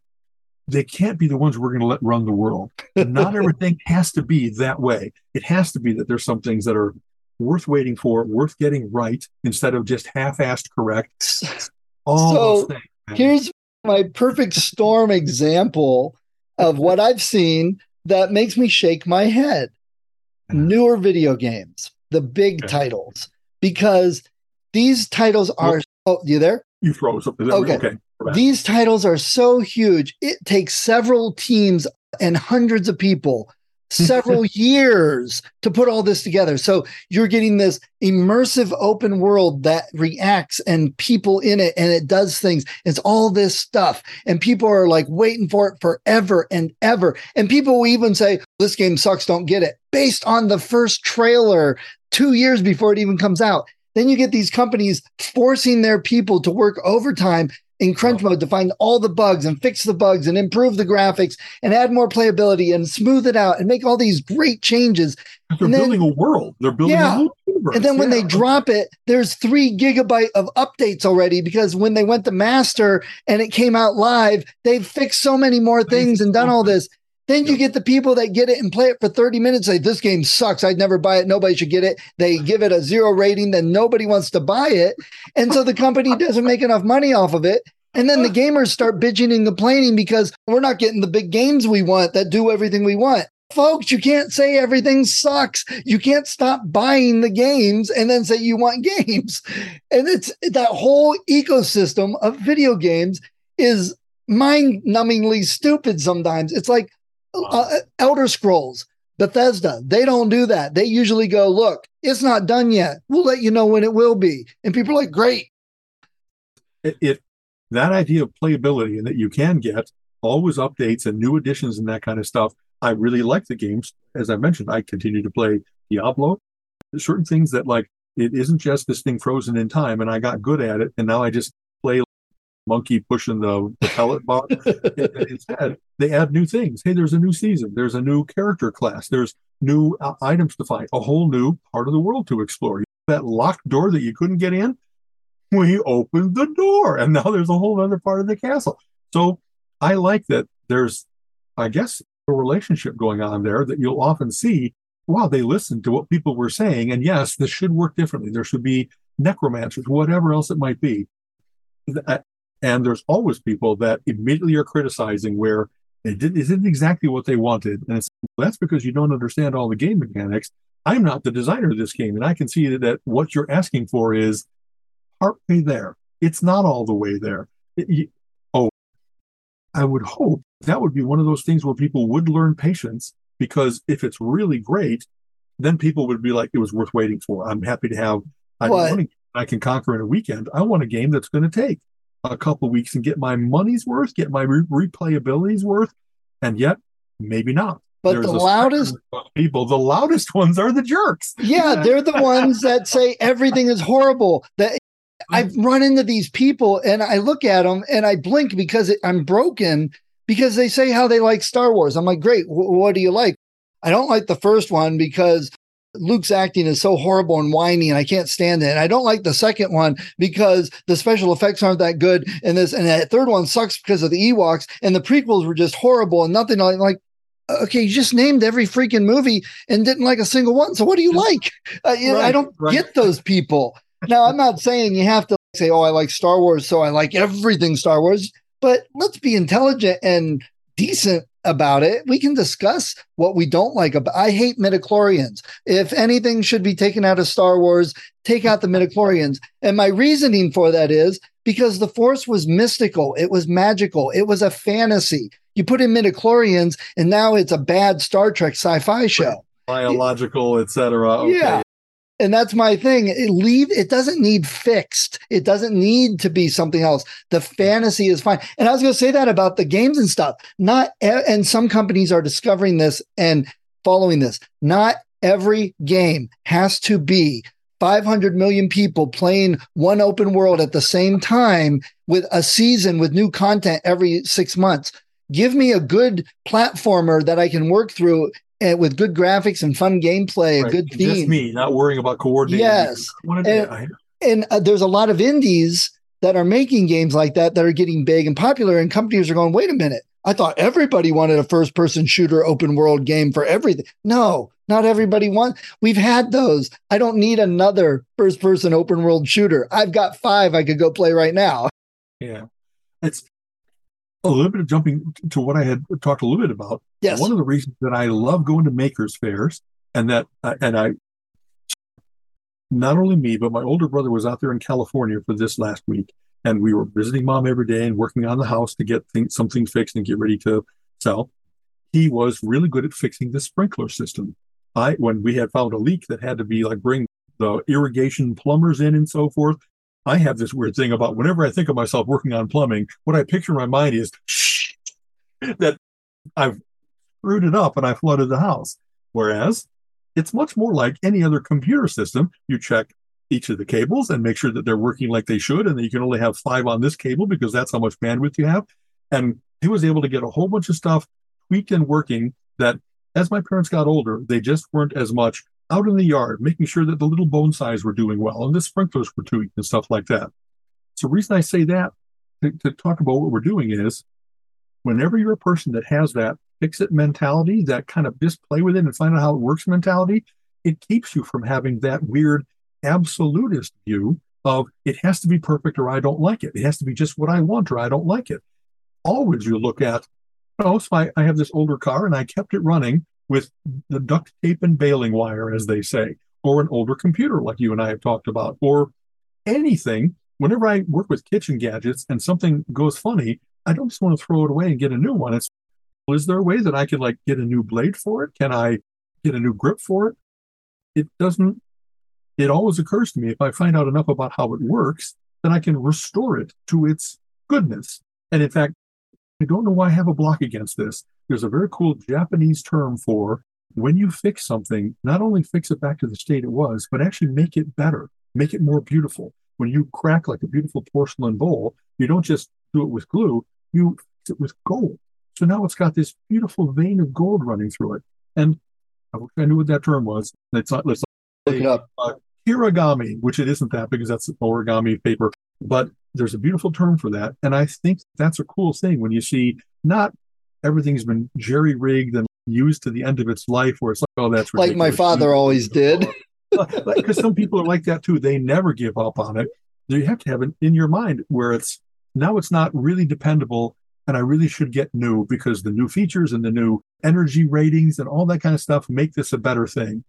they can't be the ones we're going to let run the world. Not everything has to be that way. It has to be that there's some things that are worth waiting for, worth getting right instead of just half assed correct. All so here's my perfect storm example of what I've seen that makes me shake my head. Newer video games, the big okay. titles, because these titles are. Oh, you there? You froze. Okay. okay. These titles are so huge. It takes several teams and hundreds of people several years to put all this together. So you're getting this immersive open world that reacts and people in it and it does things. It's all this stuff. And people are like waiting for it forever and ever. And people will even say, this game sucks, don't get it, based on the first trailer two years before it even comes out. Then you get these companies forcing their people to work overtime in crunch mode to find all the bugs and fix the bugs and improve the graphics and add more playability and smooth it out and make all these great changes. They're and building then, a world. They're building yeah. a whole universe. And then when yeah. they drop it, there's three gigabyte of updates already because when they went to master and it came out live, they've fixed so many more things and done all this. Then you get the people that get it and play it for 30 minutes, say, This game sucks. I'd never buy it. Nobody should get it. They give it a zero rating, then nobody wants to buy it. And so the company doesn't make enough money off of it. And then the gamers start bitching and complaining because we're not getting the big games we want that do everything we want. Folks, you can't say everything sucks. You can't stop buying the games and then say you want games. And it's that whole ecosystem of video games is mind numbingly stupid sometimes. It's like uh, Elder Scrolls, Bethesda, they don't do that. They usually go, look, it's not done yet. We'll let you know when it will be. And people are like, great. It, it that idea of playability and that you can get always updates and new additions and that kind of stuff. I really like the games. As I mentioned, I continue to play Diablo. There's certain things that like it isn't just this thing frozen in time and I got good at it and now I just monkey pushing the, the pellet box. Instead, they add new things. Hey, there's a new season. There's a new character class. There's new uh, items to find. A whole new part of the world to explore. That locked door that you couldn't get in, we opened the door and now there's a whole other part of the castle. So I like that there's, I guess, a relationship going on there that you'll often see. Wow, they listened to what people were saying. And yes, this should work differently. There should be necromancers, whatever else it might be. And there's always people that immediately are criticizing where it didn't, it isn't exactly what they wanted. And well, that's because you don't understand all the game mechanics. I'm not the designer of this game, and I can see that what you're asking for is partway there. It's not all the way there. It, oh, I would hope that would be one of those things where people would learn patience because if it's really great, then people would be like, it was worth waiting for. I'm happy to have. I, I can conquer in a weekend. I want a game that's going to take a couple weeks and get my money's worth, get my re- replayability's worth, and yet maybe not. But There's the loudest people, the loudest ones are the jerks. Yeah, they're the ones that say everything is horrible. That mm. I've run into these people and I look at them and I blink because it, I'm broken because they say how they like Star Wars. I'm like, great. W- what do you like? I don't like the first one because Luke's acting is so horrible and whiny and I can't stand it. And I don't like the second one because the special effects aren't that good. And this and that third one sucks because of the Ewoks and the prequels were just horrible and nothing like, like okay, you just named every freaking movie and didn't like a single one. So what do you like? Uh, right, I don't right. get those people now, I'm not saying you have to say, oh, I like Star Wars, so I like everything Star Wars, but let's be intelligent and decent about it. We can discuss what we don't like about I hate midichlorians. If anything should be taken out of Star Wars, take out the midichlorians. And my reasoning for that is because the force was mystical, it was magical, it was a fantasy. You put in midichlorians and now it's a bad Star Trek sci-fi show. Biological, etc. Okay. Yeah. And that's my thing. It leave it doesn't need fixed. It doesn't need to be something else. The fantasy is fine. And I was going to say that about the games and stuff. Not and some companies are discovering this and following this. Not every game has to be 500 million people playing one open world at the same time with a season with new content every 6 months. Give me a good platformer that I can work through and with good graphics and fun gameplay, Right. good Just theme. me, not worrying about coordinating. Yes. And- And uh, there's a lot of indies that are making games like that that are getting big and popular, and companies are going, wait a minute. I thought everybody wanted a first person shooter open world game for everything. No, not everybody wants. We've had those. I don't need another first person open world shooter. I've got five I could go play right now. Yeah. It's a little bit of jumping to what I had talked a little bit about. Yes. One of the reasons that I love going to makers fairs and that, uh, and I, not only me, but my older brother was out there in California for this last week. And we were visiting mom every day and working on the house to get things, something fixed and get ready to sell. He was really good at fixing the sprinkler system. I, when we had found a leak that had to be like bring the irrigation plumbers in and so forth, I have this weird thing about whenever I think of myself working on plumbing, what I picture in my mind is that I've screwed it up and I flooded the house. Whereas it's much more like any other computer system. You check each of the cables and make sure that they're working like they should, and that you can only have five on this cable because that's how much bandwidth you have. And he was able to get a whole bunch of stuff tweaked and working that as my parents got older, they just weren't as much out in the yard, making sure that the little bonsais were doing well and the sprinklers were tweaked and stuff like that. So the reason I say that to, to talk about what we're doing is whenever you're a person that has that fix it mentality, that kind of just play with it and find out how it works mentality, it keeps you from having that weird absolutist view of it has to be perfect or I don't like it. It has to be just what I want or I don't like it. Always you look at, oh, so I, I have this older car and I kept it running with the duct tape and baling wire, as they say, or an older computer like you and I have talked about, or anything. Whenever I work with kitchen gadgets and something goes funny, I don't just want to throw it away and get a new one. It's well, is there a way that I could like get a new blade for it? Can I get a new grip for it? It doesn't. It always occurs to me if I find out enough about how it works, then I can restore it to its goodness. And in fact, I don't know why I have a block against this. There's a very cool Japanese term for when you fix something, not only fix it back to the state it was, but actually make it better, make it more beautiful. When you crack like a beautiful porcelain bowl, you don't just do it with glue, you fix it with gold. So now it's got this beautiful vein of gold running through it. And I wish I knew what that term was. It's not, let's Look it up. uh, hiragami, which it isn't that because that's origami paper, but there's a beautiful term for that. And I think that's a cool thing when you see not everything's been jerry rigged and used to the end of its life where it's like, oh, that's Like my ridiculous. father always did. Because some people are like that too. They never give up on it. You have to have it in your mind where it's now it's not really dependable and I really should get new because the new features and the new energy ratings and all that kind of stuff make this a better thing.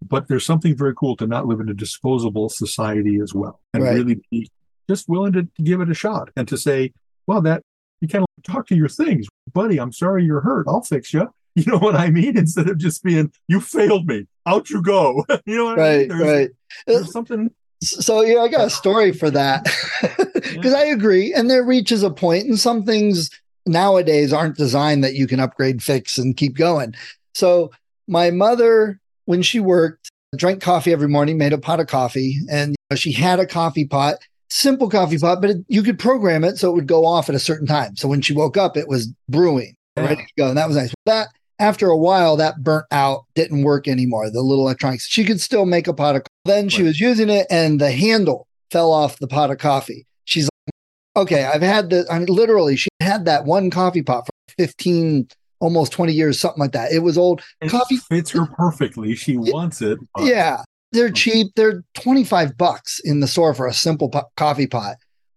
But there's something very cool to not live in a disposable society as well and Right. really be just willing to, to give it a shot and to say, well, that you kind of talk to your things, buddy. I'm sorry you're hurt. I'll fix you. You know what I mean? Instead of just being, you failed me. Out you go. you know what I mean? right, There's, right. there's something. So yeah, I got a story for that because I agree, and there reaches a point, and some things nowadays aren't designed that you can upgrade, fix, and keep going. So my mother, when she worked, drank coffee every morning, made a pot of coffee, and you know, she had a coffee pot, simple coffee pot, but it, you could program it so it would go off at a certain time. So when she woke up, it was brewing, Yeah. ready to go, and that was nice. That after a while, that burnt out, didn't work anymore. The little electronics. She could still make a pot of. Coffee. Then she Right. was using it, and the handle fell off the pot of coffee. She's like, "Okay, I've had the. I mean, literally, she had that one coffee pot for fifteen, almost twenty years, something like that. It was old. It Coffee- fits her perfectly. She wants it. but- Yeah, they're cheap. They're 25 bucks in the store for a simple po- coffee pot.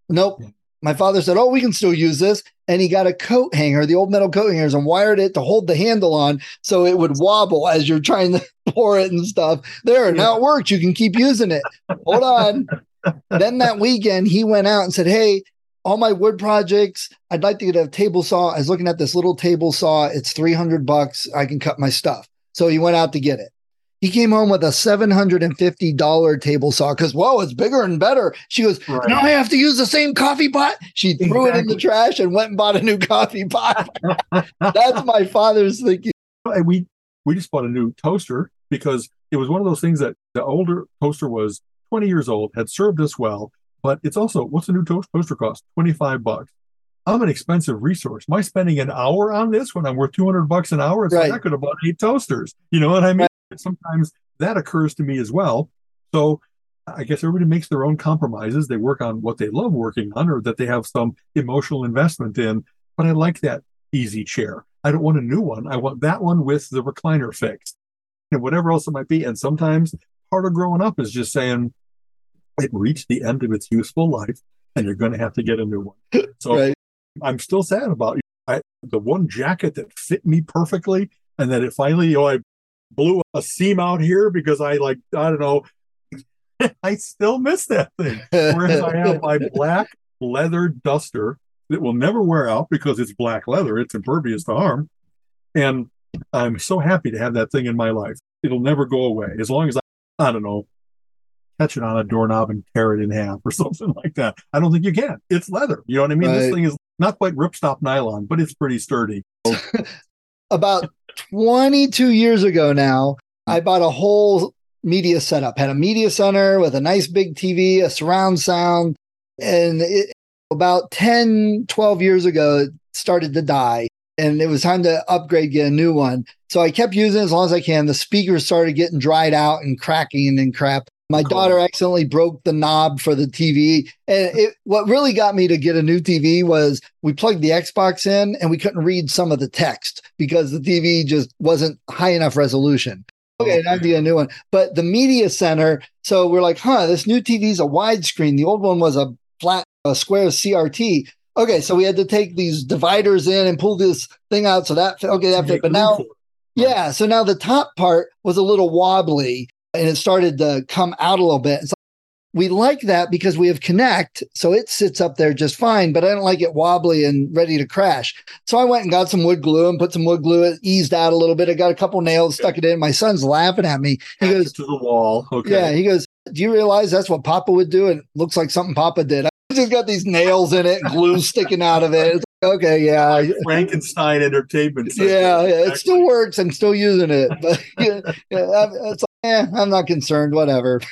Nope. My father said, Oh, we can still use this. And he got a coat hanger, the old metal coat hangers, and wired it to hold the handle on so it would wobble as you're trying to pour it and stuff. There, now it works. You can keep using it. Hold on. then that weekend, he went out and said, Hey, all my wood projects, I'd like to get a table saw. I was looking at this little table saw. It's 300 bucks. I can cut my stuff. So he went out to get it. He came home with a $750 table saw because, whoa, it's bigger and better. She goes, Right. Now I have to use the same coffee pot. She threw it in the trash and went and bought a new coffee pot. That's my father's thinking. And we we just bought a new toaster because it was one of those things that the older toaster was 20 years old, had served us well, but it's also what's a new toast, toaster cost? 25 bucks. I'm an expensive resource. Am I spending an hour on this when I'm worth 200 bucks an hour? It's Right. like I could have bought eight toasters. You know what I mean? Sometimes that occurs to me as well. So I guess everybody makes their own compromises. They work on what they love working on or that they have some emotional investment in. But I like that easy chair. I don't want a new one. I want that one with the recliner fixed and whatever else it might be. And sometimes part of growing up is just saying it reached the end of its useful life and you're going to have to get a new one. So Right. I'm still sad about I, the one jacket that fit me perfectly and that it finally, you know, I blew a seam out here because I like, I don't know, I still miss that thing. Whereas I have my black leather duster that will never wear out because it's black leather, it's impervious to harm. And I'm so happy to have that thing in my life. It'll never go away as long as I, I don't know, catch it on a doorknob and tear it in half or something like that. I don't think you can. It's leather. You know what I mean? This thing is not quite ripstop nylon, but it's pretty sturdy. About 22 years ago now, I bought a whole media setup, had a media center with a nice big TV, a surround sound. And it, about 10, 12 years ago, it started to die. And it was time to upgrade, get a new one. So I kept using it as long as I can. The speakers started getting dried out and cracking and crap. My Cool. daughter accidentally broke the knob for the TV. And it, what really got me to get a new TV was we plugged the Xbox in and we couldn't read some of the text because the TV just wasn't high enough resolution. Okay, now I need a new one. But the media center, so we're like, huh, this new TV is a widescreen. The old one was a flat, a square CRT. Okay, so we had to take these dividers in and pull this thing out. So that, okay, that fit. But now, yeah, so now the top part was a little wobbly and it started to come out a little bit. And so we like that because we have Kinect, so it sits up there just fine, but I don't like it wobbly and ready to crash. So I went and got some wood glue and put some wood glue. It eased out a little bit. I got a couple nails, stuck it in. My son's laughing at me. He goes, to the wall. Okay. Yeah, he goes, Do you realize that's what Papa would do? And it looks like something Papa did. I just got these nails in it, glue sticking out of it. It's like, okay, yeah, Frankenstein Entertainment. Yeah, yeah, it still works. I'm still using it, but yeah, yeah, it's like, eh, I'm not concerned. Whatever.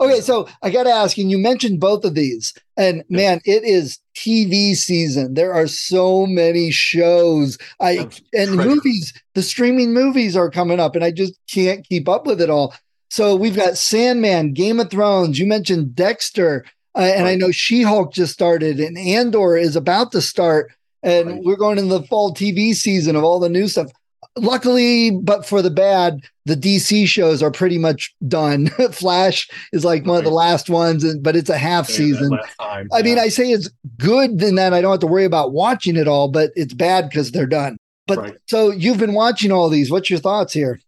Okay, so I got to ask and You mentioned both of these, and man, it is TV season. There are so many shows. I That's and movies. The streaming movies are coming up, and I just can't keep up with it all. So we've got Sandman, Game of Thrones. You mentioned Dexter, uh, and I know She Hulk just started, and Andor is about to start, and Right. we're going into the fall TV season of all the new stuff. Luckily, but for the bad, the DC shows are pretty much done. Flash is like one of the last ones, but it's a half Yeah, season. time, I mean. I say it's good in that I don't have to worry about watching it all, but it's bad because they're done. But Right. so you've been watching all these. What's your thoughts here?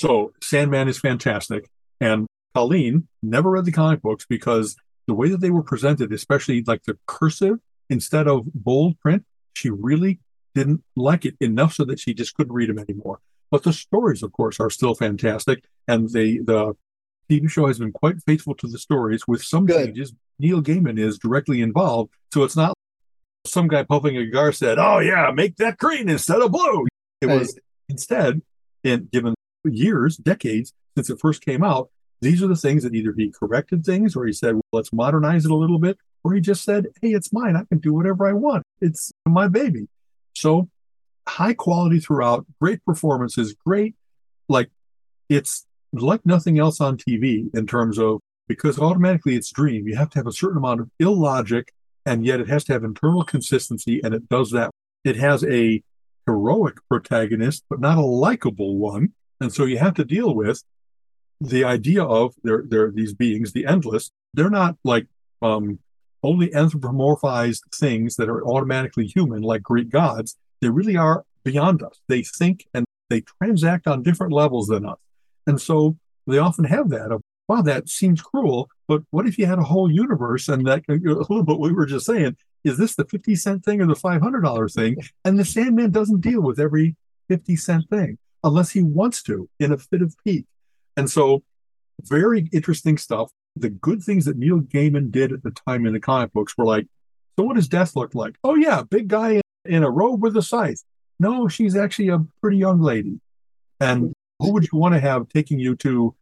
So Sandman is fantastic. And Colleen never read the comic books because the way that they were presented, especially like the cursive instead of bold print, she really didn't like it enough so that she just couldn't read them anymore. But the stories, of course, are still fantastic. And the the TV show has been quite faithful to the stories with some Good. changes. Neil Gaiman is directly involved. So it's not some guy puffing a cigar said, Oh yeah, make that green instead of blue. It Right. was instead, in given years, decades since it first came out, these are the things that either he corrected things or he said, well, let's modernize it a little bit, or he just said, hey, it's mine. I can do whatever I want. It's my baby. So high quality throughout, great performances, great, like it's like nothing else on TV in terms of because automatically it's dream. You have to have a certain amount of illogic, and yet it has to have internal consistency, and it does that. It has a heroic protagonist, but not a likable one. And so you have to deal with the idea of they're, they're these beings, the endless. They're not like um, only anthropomorphized things that are automatically human, like Greek gods. They really are beyond us. They think and they transact on different levels than us. And so they often have that of, wow, that seems cruel, but what if you had a whole universe and that a little bit we were just saying, is this the 50 cent thing or the $500 thing? And the Sandman doesn't deal with every 50 cent thing unless he wants to in a fit of pique. And so, very interesting stuff. The good things that Neil Gaiman did at the time in the comic books were like, so what does Death look like? Oh, yeah, big guy in a robe with a scythe. No, she's actually a pretty young lady. And who would you want to have taking you to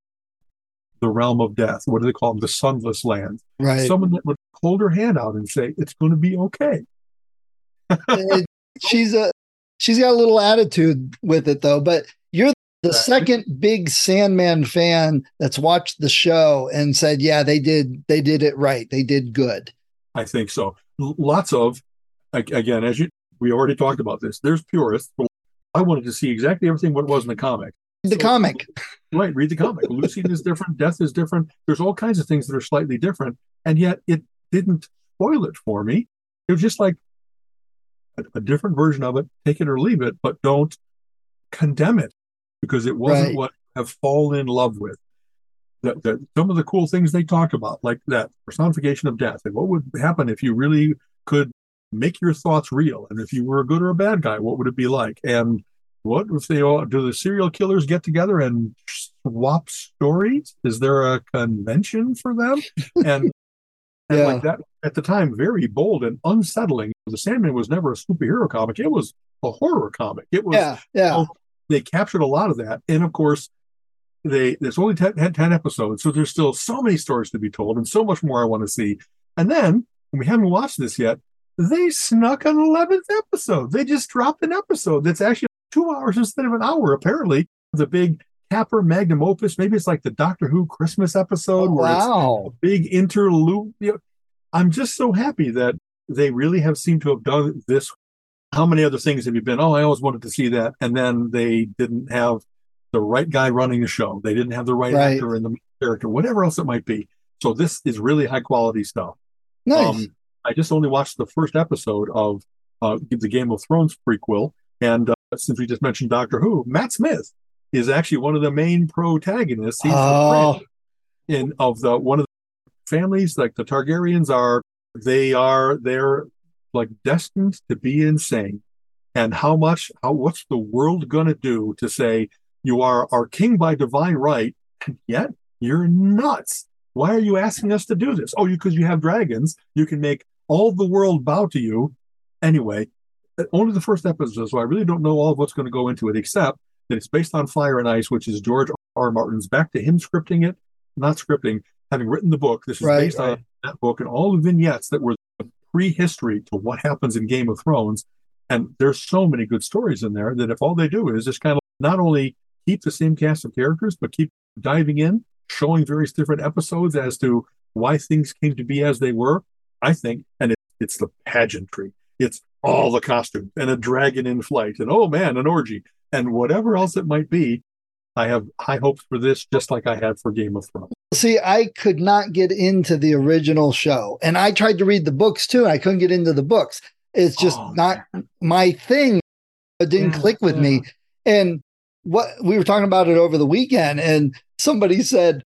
the realm of death? What do they call them? The sunless land. Right. Someone that would hold her hand out and say, it's going to be okay. She's a she's got a little attitude with it though, but the second big Sandman fan that's watched the show and said, "Yeah, they did they did it right. They did good." I think so. Lots of, again, as you, we already talked about this, there's purists. I wanted to see exactly everything what was in the comic. The So- comic. Right, read the comic. Lucien is different, death is different. There's all kinds of things that are slightly different, and yet it didn't spoil it for me. It was just like a, a different version of it. Take it or leave it, but don't condemn it because it wasn't Right. what I have fallen in love with. That, that some of the cool things they talk about, like that personification of death, and what would happen if you really could make your thoughts real, and if you were a good or a bad guy, what would it be like? And what if they all do the serial killers get together and swap stories? Is there a convention for them? And, and Yeah. like that at the time, very bold and unsettling. The Sandman was never a superhero comic; it was a horror comic. It was Yeah, yeah. Oh, they captured a lot of that, and of course, they there's only 10, had ten episodes, so there's still so many stories to be told, and so much more I want to see. And then, and we haven't watched this yet, they snuck an eleventh episode. They just dropped an episode that's actually two hours instead of an hour. Apparently, the big capper magnum opus. Maybe it's like the Doctor Who Christmas episode where it's wow. big interlude. You know, I'm just so happy that they really have seemed to have done this. How many other things have you been? Oh, I always wanted to see that, and then they didn't have the right guy running the show. They didn't have the right, Right. actor in the character, whatever else it might be. So this is really high quality stuff. Nice. Um, I just only watched the first episode of uh, the Game of Thrones prequel, and uh, since we just mentioned Doctor Who, Matt Smith is actually one of the main protagonists. He's Oh. in of the one of the families, like the Targaryens are. They are they're like destined to be insane. And how much? How what's the world gonna do to say you are our king by divine right, and yet you're nuts? Why are you asking us to do this? Oh, you because you have dragons, you can make all the world bow to you. Anyway, uh, only the first episode, so I really don't know all of what's going to go into it, except that it's based on Fire and Ice, which is George R. R. Martin's back to him scripting it, not scripting, having written the book. This is Right, based on that book and all the vignettes that were prehistory to what happens in Game of Thrones. And there's so many good stories in there that if all they do is just kind of not only keep the same cast of characters, but keep diving in, showing various different episodes as to why things came to be as they were, I think, and it, it's the pageantry. It's all the costumes and a dragon in flight and oh man, an orgy and whatever else it might be. I have high hopes for this, just like I had for Game of Thrones. See, I could not get into the original show, and I tried to read the books too. And I couldn't get into the books. It's just Oh, not my thing. It didn't Yeah, click with yeah. me. And what we were talking about it over the weekend, and somebody said,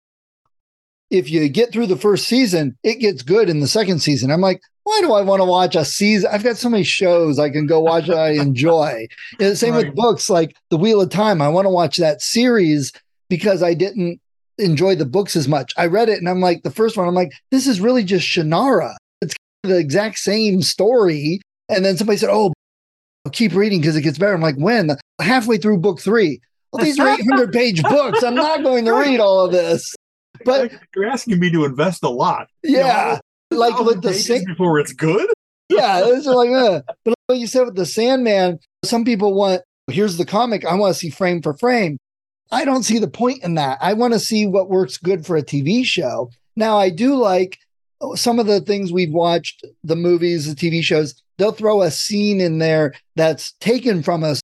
if you get through the first season, it gets good in the second season. I'm like, why do I want to watch a season? I've got so many shows I can go watch that I enjoy. And the same with books like The Wheel of Time. I want to watch that series because I didn't enjoy the books as much. I read it and I'm like, the first one, I'm like, this is really just Shannara. It's the exact same story. And then somebody said, oh, keep reading because it gets better. I'm like, when? Halfway through book three. Well, these are 800 page books. I'm not going to read all of this. But you're asking me to invest a lot. yeah, like with the same, before it's good. yeah, it's like, uh, but like you said with the Sandman, some people want, here's the comic. I want to see frame for frame. I don't see the point in that. I want to see what works good for a TV show. Now, I do like some of the things we've watched, the movies, the TV shows. They'll throw a scene in there that's taken from a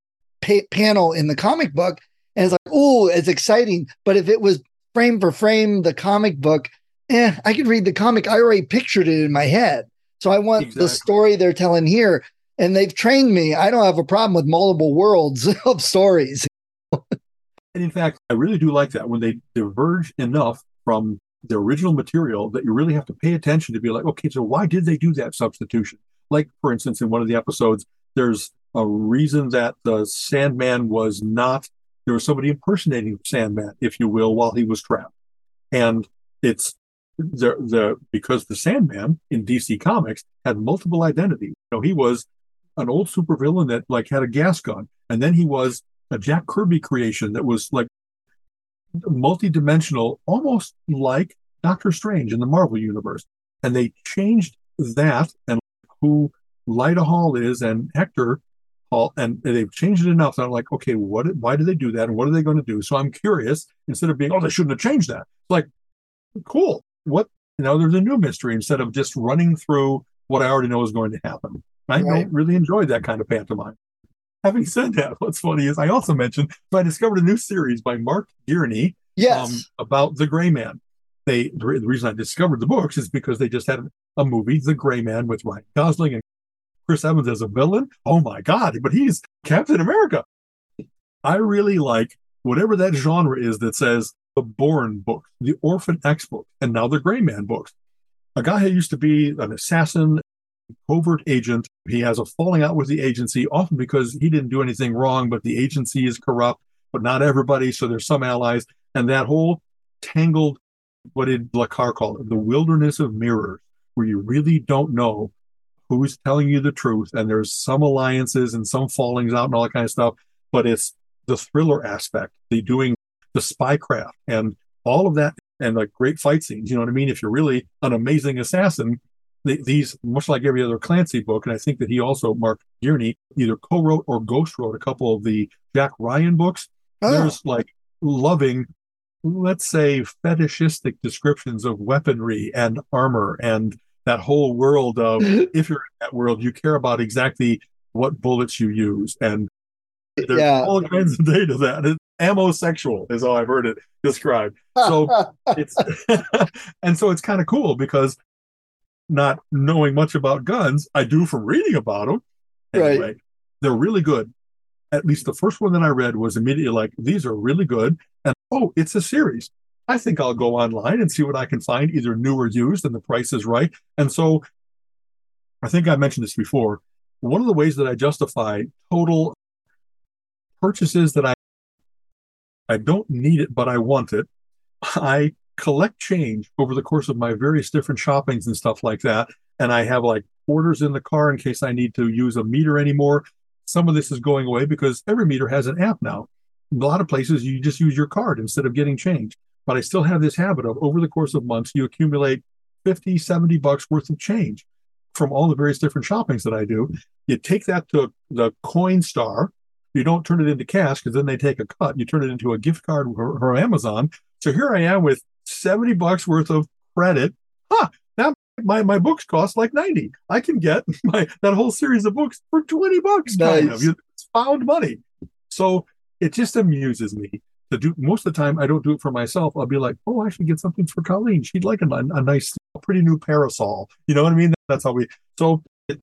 pa- panel in the comic book, and it's like, oh, it's exciting. But if it was frame for frame, the comic book, eh, I could read the comic. I already pictured it in my head. So I want the story they're telling here. And they've trained me. I don't have a problem with multiple worlds of stories. And in fact, I really do like that when they diverge enough from the original material that you really have to pay attention to be like, okay, so why did they do that substitution? Like, for instance, in one of the episodes, there's a reason that the Sandman was not there was somebody impersonating Sandman, if you will, while he was trapped. And it's the the because the Sandman in DC Comics had multiple identities. You know, he was an old supervillain that like had a gas gun, and then he was a Jack Kirby creation that was like multi-dimensional, almost like Doctor Strange in the Marvel universe. And they changed that and who Lyta Hall is and Hector Hall, and they've changed it enough that I'm like, okay, what? Why do they do that, and what are they going to do? So I'm curious. Instead of being, oh, they shouldn't have changed that. Like, cool. What? You know, there's a new mystery instead of just running through what I already know is going to happen. I right. don't really enjoy that kind of pantomime. Having said that, what's funny is I also mentioned so I discovered a new series by Mark Greaney yes. Um, about the Gray Man. They the reason I discovered the books is because they just had a movie, The Gray Man, with Ryan Gosling and Chris Evans as a villain. Oh my God! But he's Captain America. I really like whatever that genre is that says the Bourne books, the Orphan X books, and now the Gray Man books. A guy who used to be an assassin covert agent. He has a falling out with the agency, often because he didn't do anything wrong, but the agency is corrupt, but not everybody. So there's some allies. And that whole tangled, what did Le Carre call it? The wilderness of mirrors, where you really don't know who's telling you the truth. And there's some alliances and some fallings out and all that kind of stuff. But it's the thriller aspect, the doing the spycraft and all of that and like great fight scenes. You know what I mean? If you're really an amazing assassin, these, much like every other Clancy book, and I think that he also, Mark Greaney, either co-wrote or ghost-wrote a couple of the Jack Ryan books. Oh. There's like loving, let's say, fetishistic descriptions of weaponry and armor and that whole world of if you're in that world, you care about exactly what bullets you use. And there's yeah. all kinds of data that. It's ammo sexual is how I've heard it described. So it's and so it's kind of cool because not knowing much about guns. I do from reading about them. Anyway, right. they're really good. At least the first one that I read was immediately like, these are really good. And oh, it's a series. I think I'll go online and see what I can find, either new or used, and the price is right. And so I think I mentioned this before. One of the ways that I justify total purchases that I I don't need it, but I want it. I collect change over the course of my various different shoppings and stuff like that. And I have like quarters in the car in case I need to use a meter anymore. Some of this is going away because every meter has an app now. In a lot of places, you just use your card instead of getting change. But I still have this habit of over the course of months, you accumulate 50, 70 bucks worth of change from all the various different shoppings that I do. You take that to the Coinstar. You don't turn it into cash because then they take a cut. You turn it into a gift card or, or Amazon. So here I am with 70 bucks worth of credit. Huh, now my, my books cost like 90. I can get my that whole series of books for 20 bucks. Nice. Kind of. It's found money. So it just amuses me to do most of the time I don't do it for myself. I'll be like, oh, I should get something for Colleen. She'd like a, a nice, pretty new parasol. You know what I mean? That's how we so it,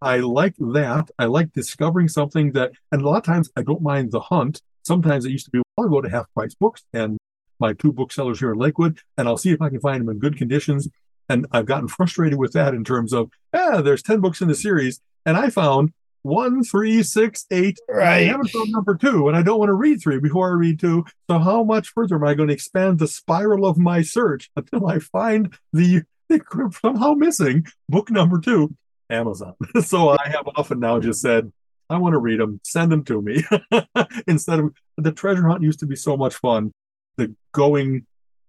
I like that. I like discovering something that and a lot of times I don't mind the hunt. Sometimes it used to be well, I'll go to half price books and my two booksellers here in Lakewood, and I'll see if I can find them in good conditions. And I've gotten frustrated with that in terms of, yeah, there's 10 books in the series, and I found one, three, six, eight. Right. I haven't found number two, and I don't want to read three before I read two. So how much further am I going to expand the spiral of my search until I find the somehow missing book number two, Amazon? so I have often now just said, I want to read them, send them to me. Instead of the treasure hunt used to be so much fun the going,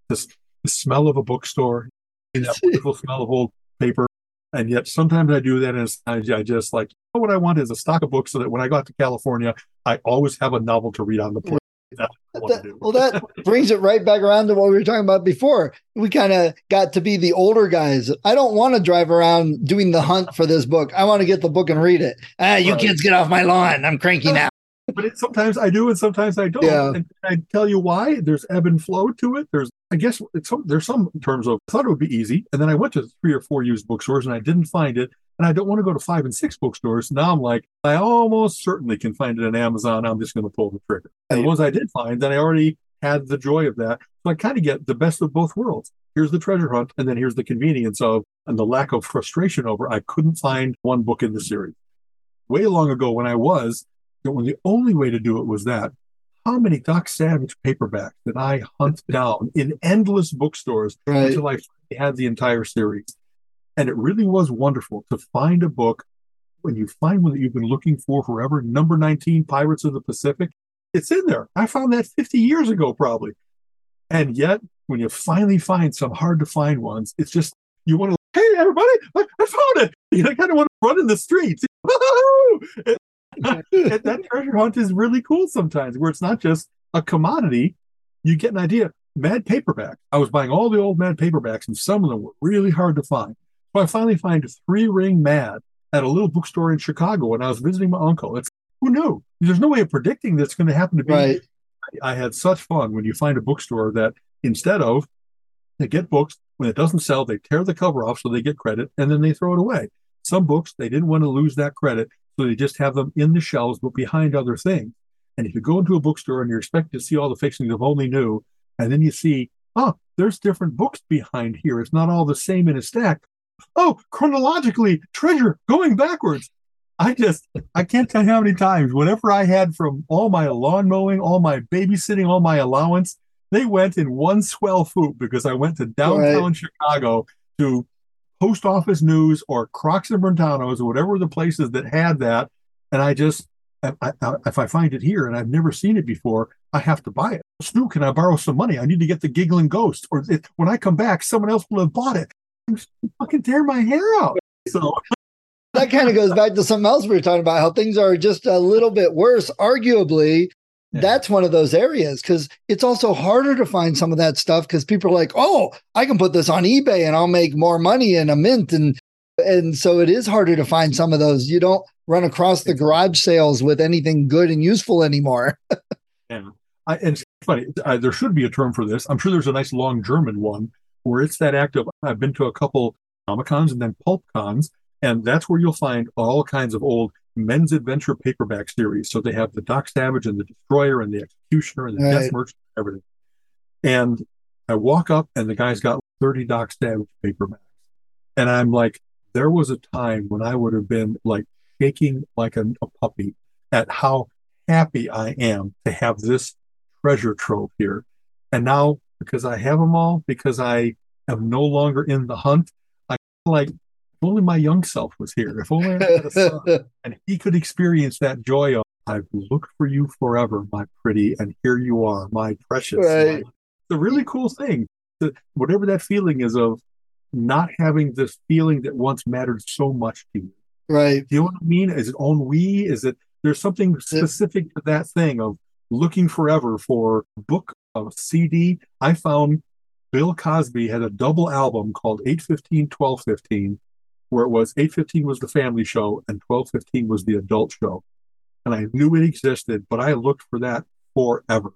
the, the smell of a bookstore, that wonderful smell of old paper. And yet sometimes I do that and I just like, what I want is a stock of books so that when I go out to California, I always have a novel to read on the plane. That, well, that brings it right back around to what we were talking about before. We kind of got to be the older guys. I don't want to drive around doing the hunt for this book. I want to get the book and read it. Ah, you right. kids get off my lawn. I'm cranky now but it, sometimes I do and sometimes I don't. Yeah. And I tell you why. There's ebb and flow to it. There's, I guess, it's some, there's some terms of I thought it would be easy, and then I went to three or four used bookstores and I didn't find it, and I don't want to go to five and six bookstores. Now I'm like, I almost certainly can find it on Amazon. I'm just going to pull the trigger. And the ones I did find, then I already had the joy of that. So I kind of get the best of both worlds. Here's the treasure hunt, and then here's the convenience of and the lack of frustration over I couldn't find one book in the series. Way long ago when I was when the only way to do it was that, how many Doc Savage paperbacks did I hunt down in endless bookstores Right. until I had the entire series. And it really was wonderful to find a book when you find one that you've been looking for forever. Number 19, Pirates of the Pacific. It's in there. I found that 50 years ago, probably. And yet, when you finally find some hard to find ones, it's just, you want to, hey, everybody, I, I found it. You know, kind of want to run in the streets. That, that treasure hunt is really cool sometimes, where it's not just a commodity. You get an idea. Mad paperback. I was buying all the old Mad paperbacks, and some of them were really hard to find. So I finally find Three Ring Mad at a little bookstore in Chicago when I was visiting my uncle. It's who knew? There's no way of predicting that's going to happen to be. Right. I had such fun when you find a bookstore that instead of they get books when it doesn't sell, they tear the cover off so they get credit and then they throw it away. Some books they didn't want to lose that credit, so they just have them in the shelves but behind other things. And if you go into a bookstore and you're expecting to see all the fixings of only new, and then you see, oh, there's different books behind here. It's not all the same in a stack. Oh, chronologically, treasure going backwards. I just, I can't tell you how many times, whatever I had from all my lawn mowing, all my babysitting, all my allowance, they went in one swell swoop because I went to downtown Chicago to Post Office News or Kroch's and Brentano's or whatever the places that had that. And I just, I, I, if I find it here and I've never seen it before, I have to buy it. Stu, can I borrow some money? I need to get the giggling ghost. Or it, when I come back, someone else will have bought it. I'm just fucking tear my hair out. So that kind of goes back to something else we were talking about how things are just a little bit worse arguably Yeah. that's one of those areas because it's also harder to find some of that stuff because people are like oh i can put this on ebay and i'll make more money in a mint and and so it is harder to find some of those you don't run across the garage sales with anything good and useful anymore Yeah, I, and it's funny. I, there should be a term for this. I'm sure there's a nice long German one where it's that act of. I've been to a couple comic cons and then pulp cons, and that's where you'll find all kinds of old men's adventure paperback series. So they have the Doc Savage and the Destroyer and the Executioner and the Death Right. Merchant, everything. And I walk up and the guy's got 30 Doc Savage paperbacks, and I'm like, there was a time when I would have been like shaking like a, a puppy at how happy I am to have this treasure trove here. And now, because I have them all, because I am no longer in the hunt, I like if only my young self was here. If only I had a son and he could experience that joy of, I've looked for you forever, my pretty, and here you are, my precious. Right. A really cool thing. Whatever that feeling is of not having this feeling that once mattered so much to you. right Do you know what I mean? Is it ennui? Is it there's something specific to that thing of looking forever for a book, a CD? I found Bill Cosby had a double album called 815 1215, where it was 815 was the family show and 1215 was the adult show. And I knew it existed, but I looked for that forever.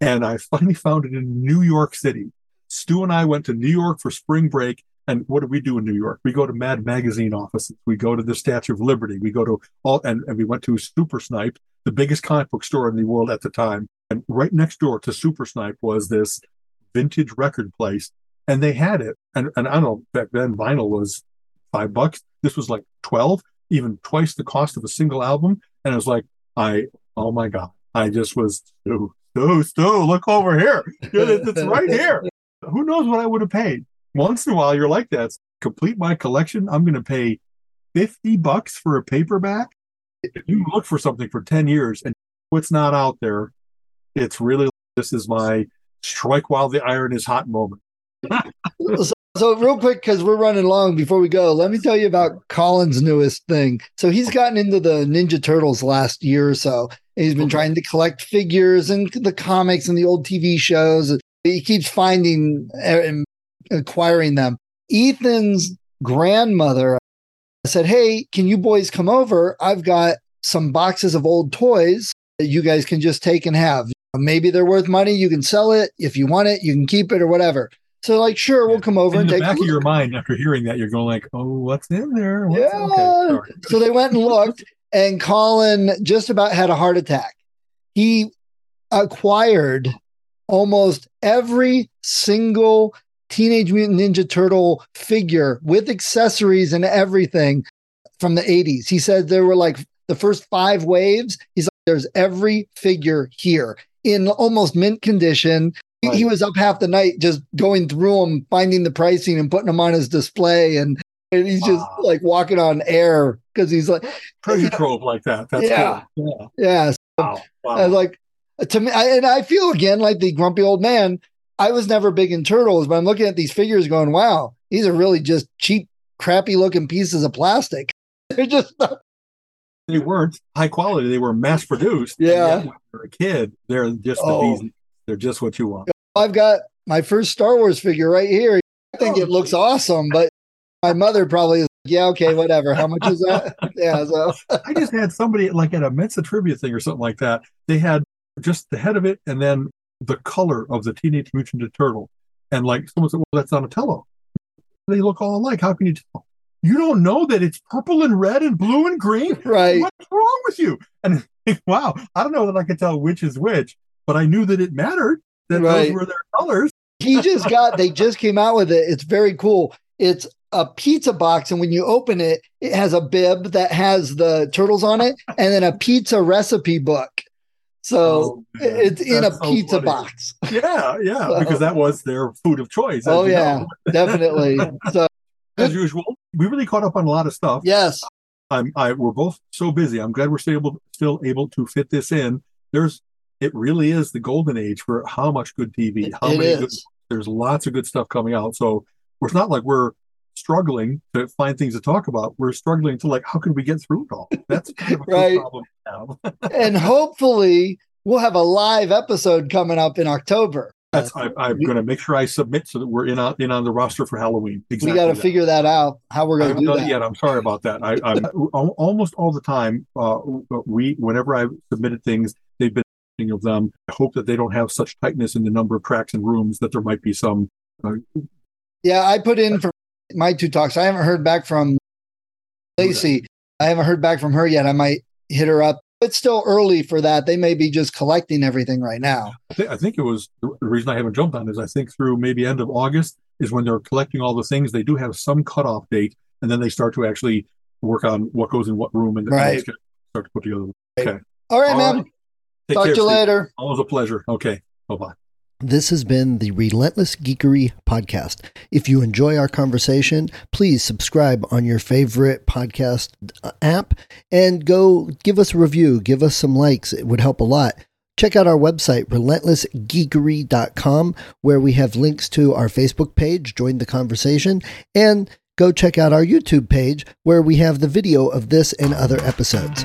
And I finally found it in New York City. Stu and I went to New York for spring break and what do we do in New York? We go to Mad Magazine offices. We go to the Statue of Liberty. We go to all, and, and we went to Super Snipe, the biggest comic book store in the world at the time. And right next door to Super Snipe was this vintage record place. And they had it. And, and I don't know, back then vinyl was five bucks. This was like 12, even twice the cost of a single album. And it was like, I, oh my God, I just was, Stu, Stu, Stu, look over here. It's right here. Who knows what I would have paid? once in a while you're like that complete my collection i'm going to pay 50 bucks for a paperback if you look for something for 10 years and what's not out there it's really this is my strike while the iron is hot moment so, real quick because we're running long before we go let me tell you about colin's newest thing. So he's gotten into the ninja turtles last year or so he's been trying to collect figures and the comics and the old tv shows he keeps finding eh, and acquiring them. Ethan's grandmother said hey can you boys come over? I've got some boxes of old toys that you guys can just take and have. Maybe they're worth money. You can sell it. If you want it you can keep it or whatever so like sure we'll come over in and the take back of your mind after hearing that you're going like oh what's in there What's- Yeah. okay, so they went and looked, and Colin just about had a heart attack. He acquired almost every single Teenage Mutant Ninja Turtle figure with accessories and everything from the 80s. He said there were like the first five waves. He's like, There's every figure here in almost mint condition. He- He was up half the night just going through them, finding the pricing and putting them on his display. And, and he's just like walking on air because he's like, Treasure trove like that. That's Yeah. cool. yeah. Yeah. Wow. Wow. I was like, to me, I, and I feel again like the grumpy old man. I was never big in turtles, but I'm looking at these figures going, wow, these are really just cheap, crappy looking pieces of plastic. They're just they weren't high quality. They were mass produced. Yeah. when you're a kid, they're just Oh. the bees. They're just what you want. I've got my first Star Wars figure right here. I think it looks awesome, but my mother probably is like, yeah, okay, whatever. How much is that? yeah, so I just had somebody like at a Mensa trivia thing or something like that. They had just the head of it and then the color of the Teenage Mutant Ninja Turtle. And like someone said, well, that's Donatello. They look all alike. How can you tell? You don't know that it's purple and red and blue and green? right. What's wrong with you? And wow, I don't know that I can tell which is which, but I knew that it mattered that Right. those were their colors. He just got they just came out with it. It's very cool. It's a pizza box, and when you open it, it has a bib that has the turtles on it, and then a pizza recipe book. So Oh, it's in a so pizza funny. box. Yeah, yeah, So- because that was their food of choice. Oh yeah, definitely. So as usual. We really caught up on a lot of stuff. yes, I'm, I we're both so busy. I'm glad we're still able, still able to fit this in. There's, it really is the golden age for how much good TV. How it many good, there's lots of good stuff coming out. So it's not like we're struggling to find things to talk about. We're struggling to like, how can we get through it all? That's kind of a Right. problem to have. and hopefully we'll have a live episode coming up in October. That's I, I'm going to make sure I submit so that we're in on in on the roster for Halloween. Exactly we got to figure that out how we're going to do done that. yet. I'm sorry about that. I, I'm almost all the time. Uh, we, whenever I've submitted things, they've been of them. I hope that they don't have such tightness in the number of tracks and rooms that there might be some. Uh, Yeah, I put in for my two talks. I haven't heard back from Lacey. I haven't heard back from her yet. I might hit her up. It's still early for that. They may be just collecting everything right now. I, thi- I think it was the reason I haven't jumped on is I think through maybe end of August is when they're collecting all the things. They do have some cutoff date, and then they start to actually work on what goes in what room and, Right. start to put together. Okay. All right, All man. right. Take Talk care, to you Steve. later. Always a pleasure. Okay. Bye bye. This has been the Relentless Geekery podcast. If you enjoy our conversation, please subscribe on your favorite podcast uh, app and go give us a review, give us some likes. It would help a lot. Check out our website, relentlessgeekery.com, where we have links to our Facebook page, join the conversation, and go check out our YouTube page, where we have the video of this and other episodes.